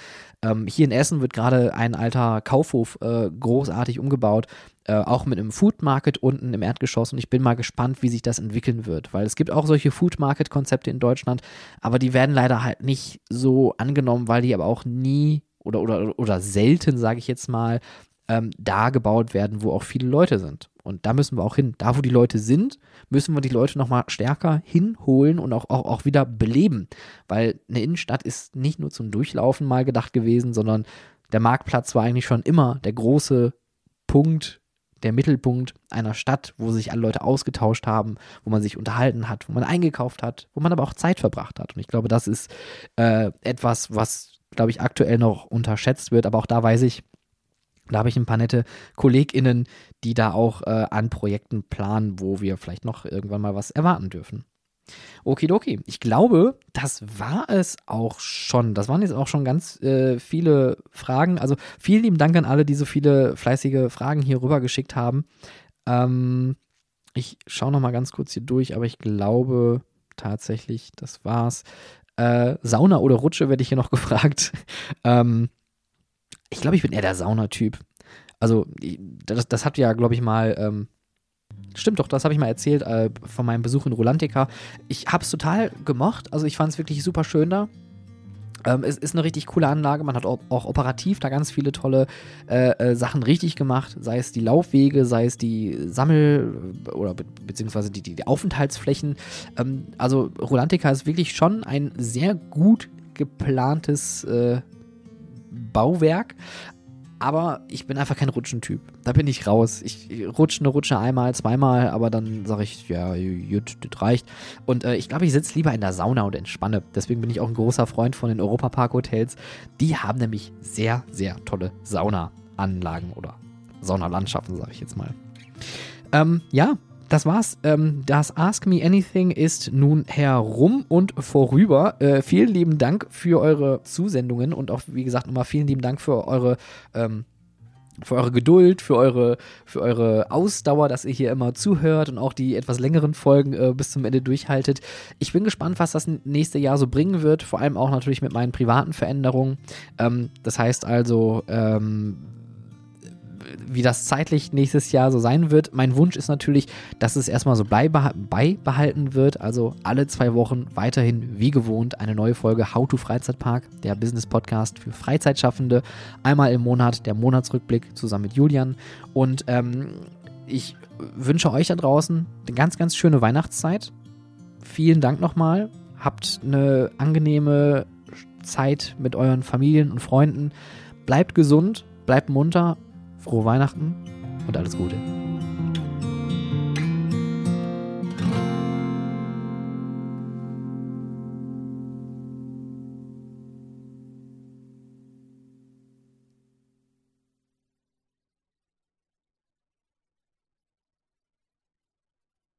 Ähm, hier in Essen wird gerade ein alter Kaufhof äh, großartig umgebaut, äh, auch mit einem Food Market unten im Erdgeschoss und ich bin mal gespannt, wie sich das entwickeln wird, weil es gibt auch solche Food Market Konzepte in Deutschland, aber die werden leider halt nicht so angenommen, weil die aber auch nie oder, oder, oder selten, sage ich jetzt mal, ähm, da gebaut werden, wo auch viele Leute sind. Und da müssen wir auch hin. Da, wo die Leute sind, müssen wir die Leute nochmal stärker hinholen und auch, auch, auch wieder beleben. Weil eine Innenstadt ist nicht nur zum Durchlaufen mal gedacht gewesen, sondern der Marktplatz war eigentlich schon immer der große Punkt, der Mittelpunkt einer Stadt, wo sich alle Leute ausgetauscht haben, wo man sich unterhalten hat, wo man eingekauft hat, wo man aber auch Zeit verbracht hat. Und ich glaube, das ist äh, etwas, was, glaube ich, aktuell noch unterschätzt wird. Aber auch da weiß ich, da habe ich ein paar nette KollegInnen, die da auch äh, an Projekten planen, wo wir vielleicht noch irgendwann mal was erwarten dürfen. Okidoki. Ich glaube, das war es auch schon. Das waren jetzt auch schon ganz äh, viele Fragen. Also vielen lieben Dank an alle, die so viele fleißige Fragen hier rüber geschickt haben. Ähm, ich schaue noch mal ganz kurz hier durch, aber ich glaube tatsächlich, das war's. Äh, Sauna oder Rutsche werde ich hier noch gefragt. ähm, ich glaube, ich bin eher der Saunatyp. Also, das, das habt ja, glaube ich, mal. Ähm, stimmt doch, das habe ich mal erzählt äh, von meinem Besuch in Rolantica. Ich habe es total gemocht. Also, ich fand es wirklich super schön da. Ähm, es ist eine richtig coole Anlage. Man hat auch, auch operativ da ganz viele tolle äh, äh, Sachen richtig gemacht. Sei es die Laufwege, sei es die Sammel- oder be beziehungsweise die, die, die Aufenthaltsflächen. Ähm, also Rolantica ist wirklich schon ein sehr gut geplantes äh, Bauwerk. Aber ich bin einfach kein Rutschentyp. Da bin ich raus. Ich rutsche eine Rutsche einmal, zweimal, aber dann sage ich, ja, gut, das reicht. Und äh, ich glaube, ich sitze lieber in der Sauna und entspanne. Deswegen bin ich auch ein großer Freund von den Europapark-Hotels. Die haben nämlich sehr, sehr tolle Saunaanlagen oder Saunalandschaften, sage ich jetzt mal. Ähm, ja, das war's. Ähm, das Ask Me Anything ist nun herum und vorüber. Äh, vielen lieben Dank für eure Zusendungen und auch, wie gesagt, nochmal vielen lieben Dank für eure. Ähm, für eure Geduld, für eure, für eure Ausdauer, dass ihr hier immer zuhört und auch die etwas längeren Folgen äh, bis zum Ende durchhaltet. Ich bin gespannt, was das nächste Jahr so bringen wird, vor allem auch natürlich mit meinen privaten Veränderungen. Ähm, das heißt also, ähm, wie das zeitlich nächstes Jahr so sein wird. Mein Wunsch ist natürlich, dass es erstmal so beibehalten wird. Also alle zwei Wochen weiterhin wie gewohnt eine neue Folge How to Freizeitpark, der Business Podcast für Freizeitschaffende. Einmal im Monat der Monatsrückblick zusammen mit Julian. Und ähm, ich wünsche euch da draußen eine ganz, ganz schöne Weihnachtszeit. Vielen Dank nochmal. Habt eine angenehme Zeit mit euren Familien und Freunden. Bleibt gesund, bleibt munter frohe Weihnachten und alles Gute.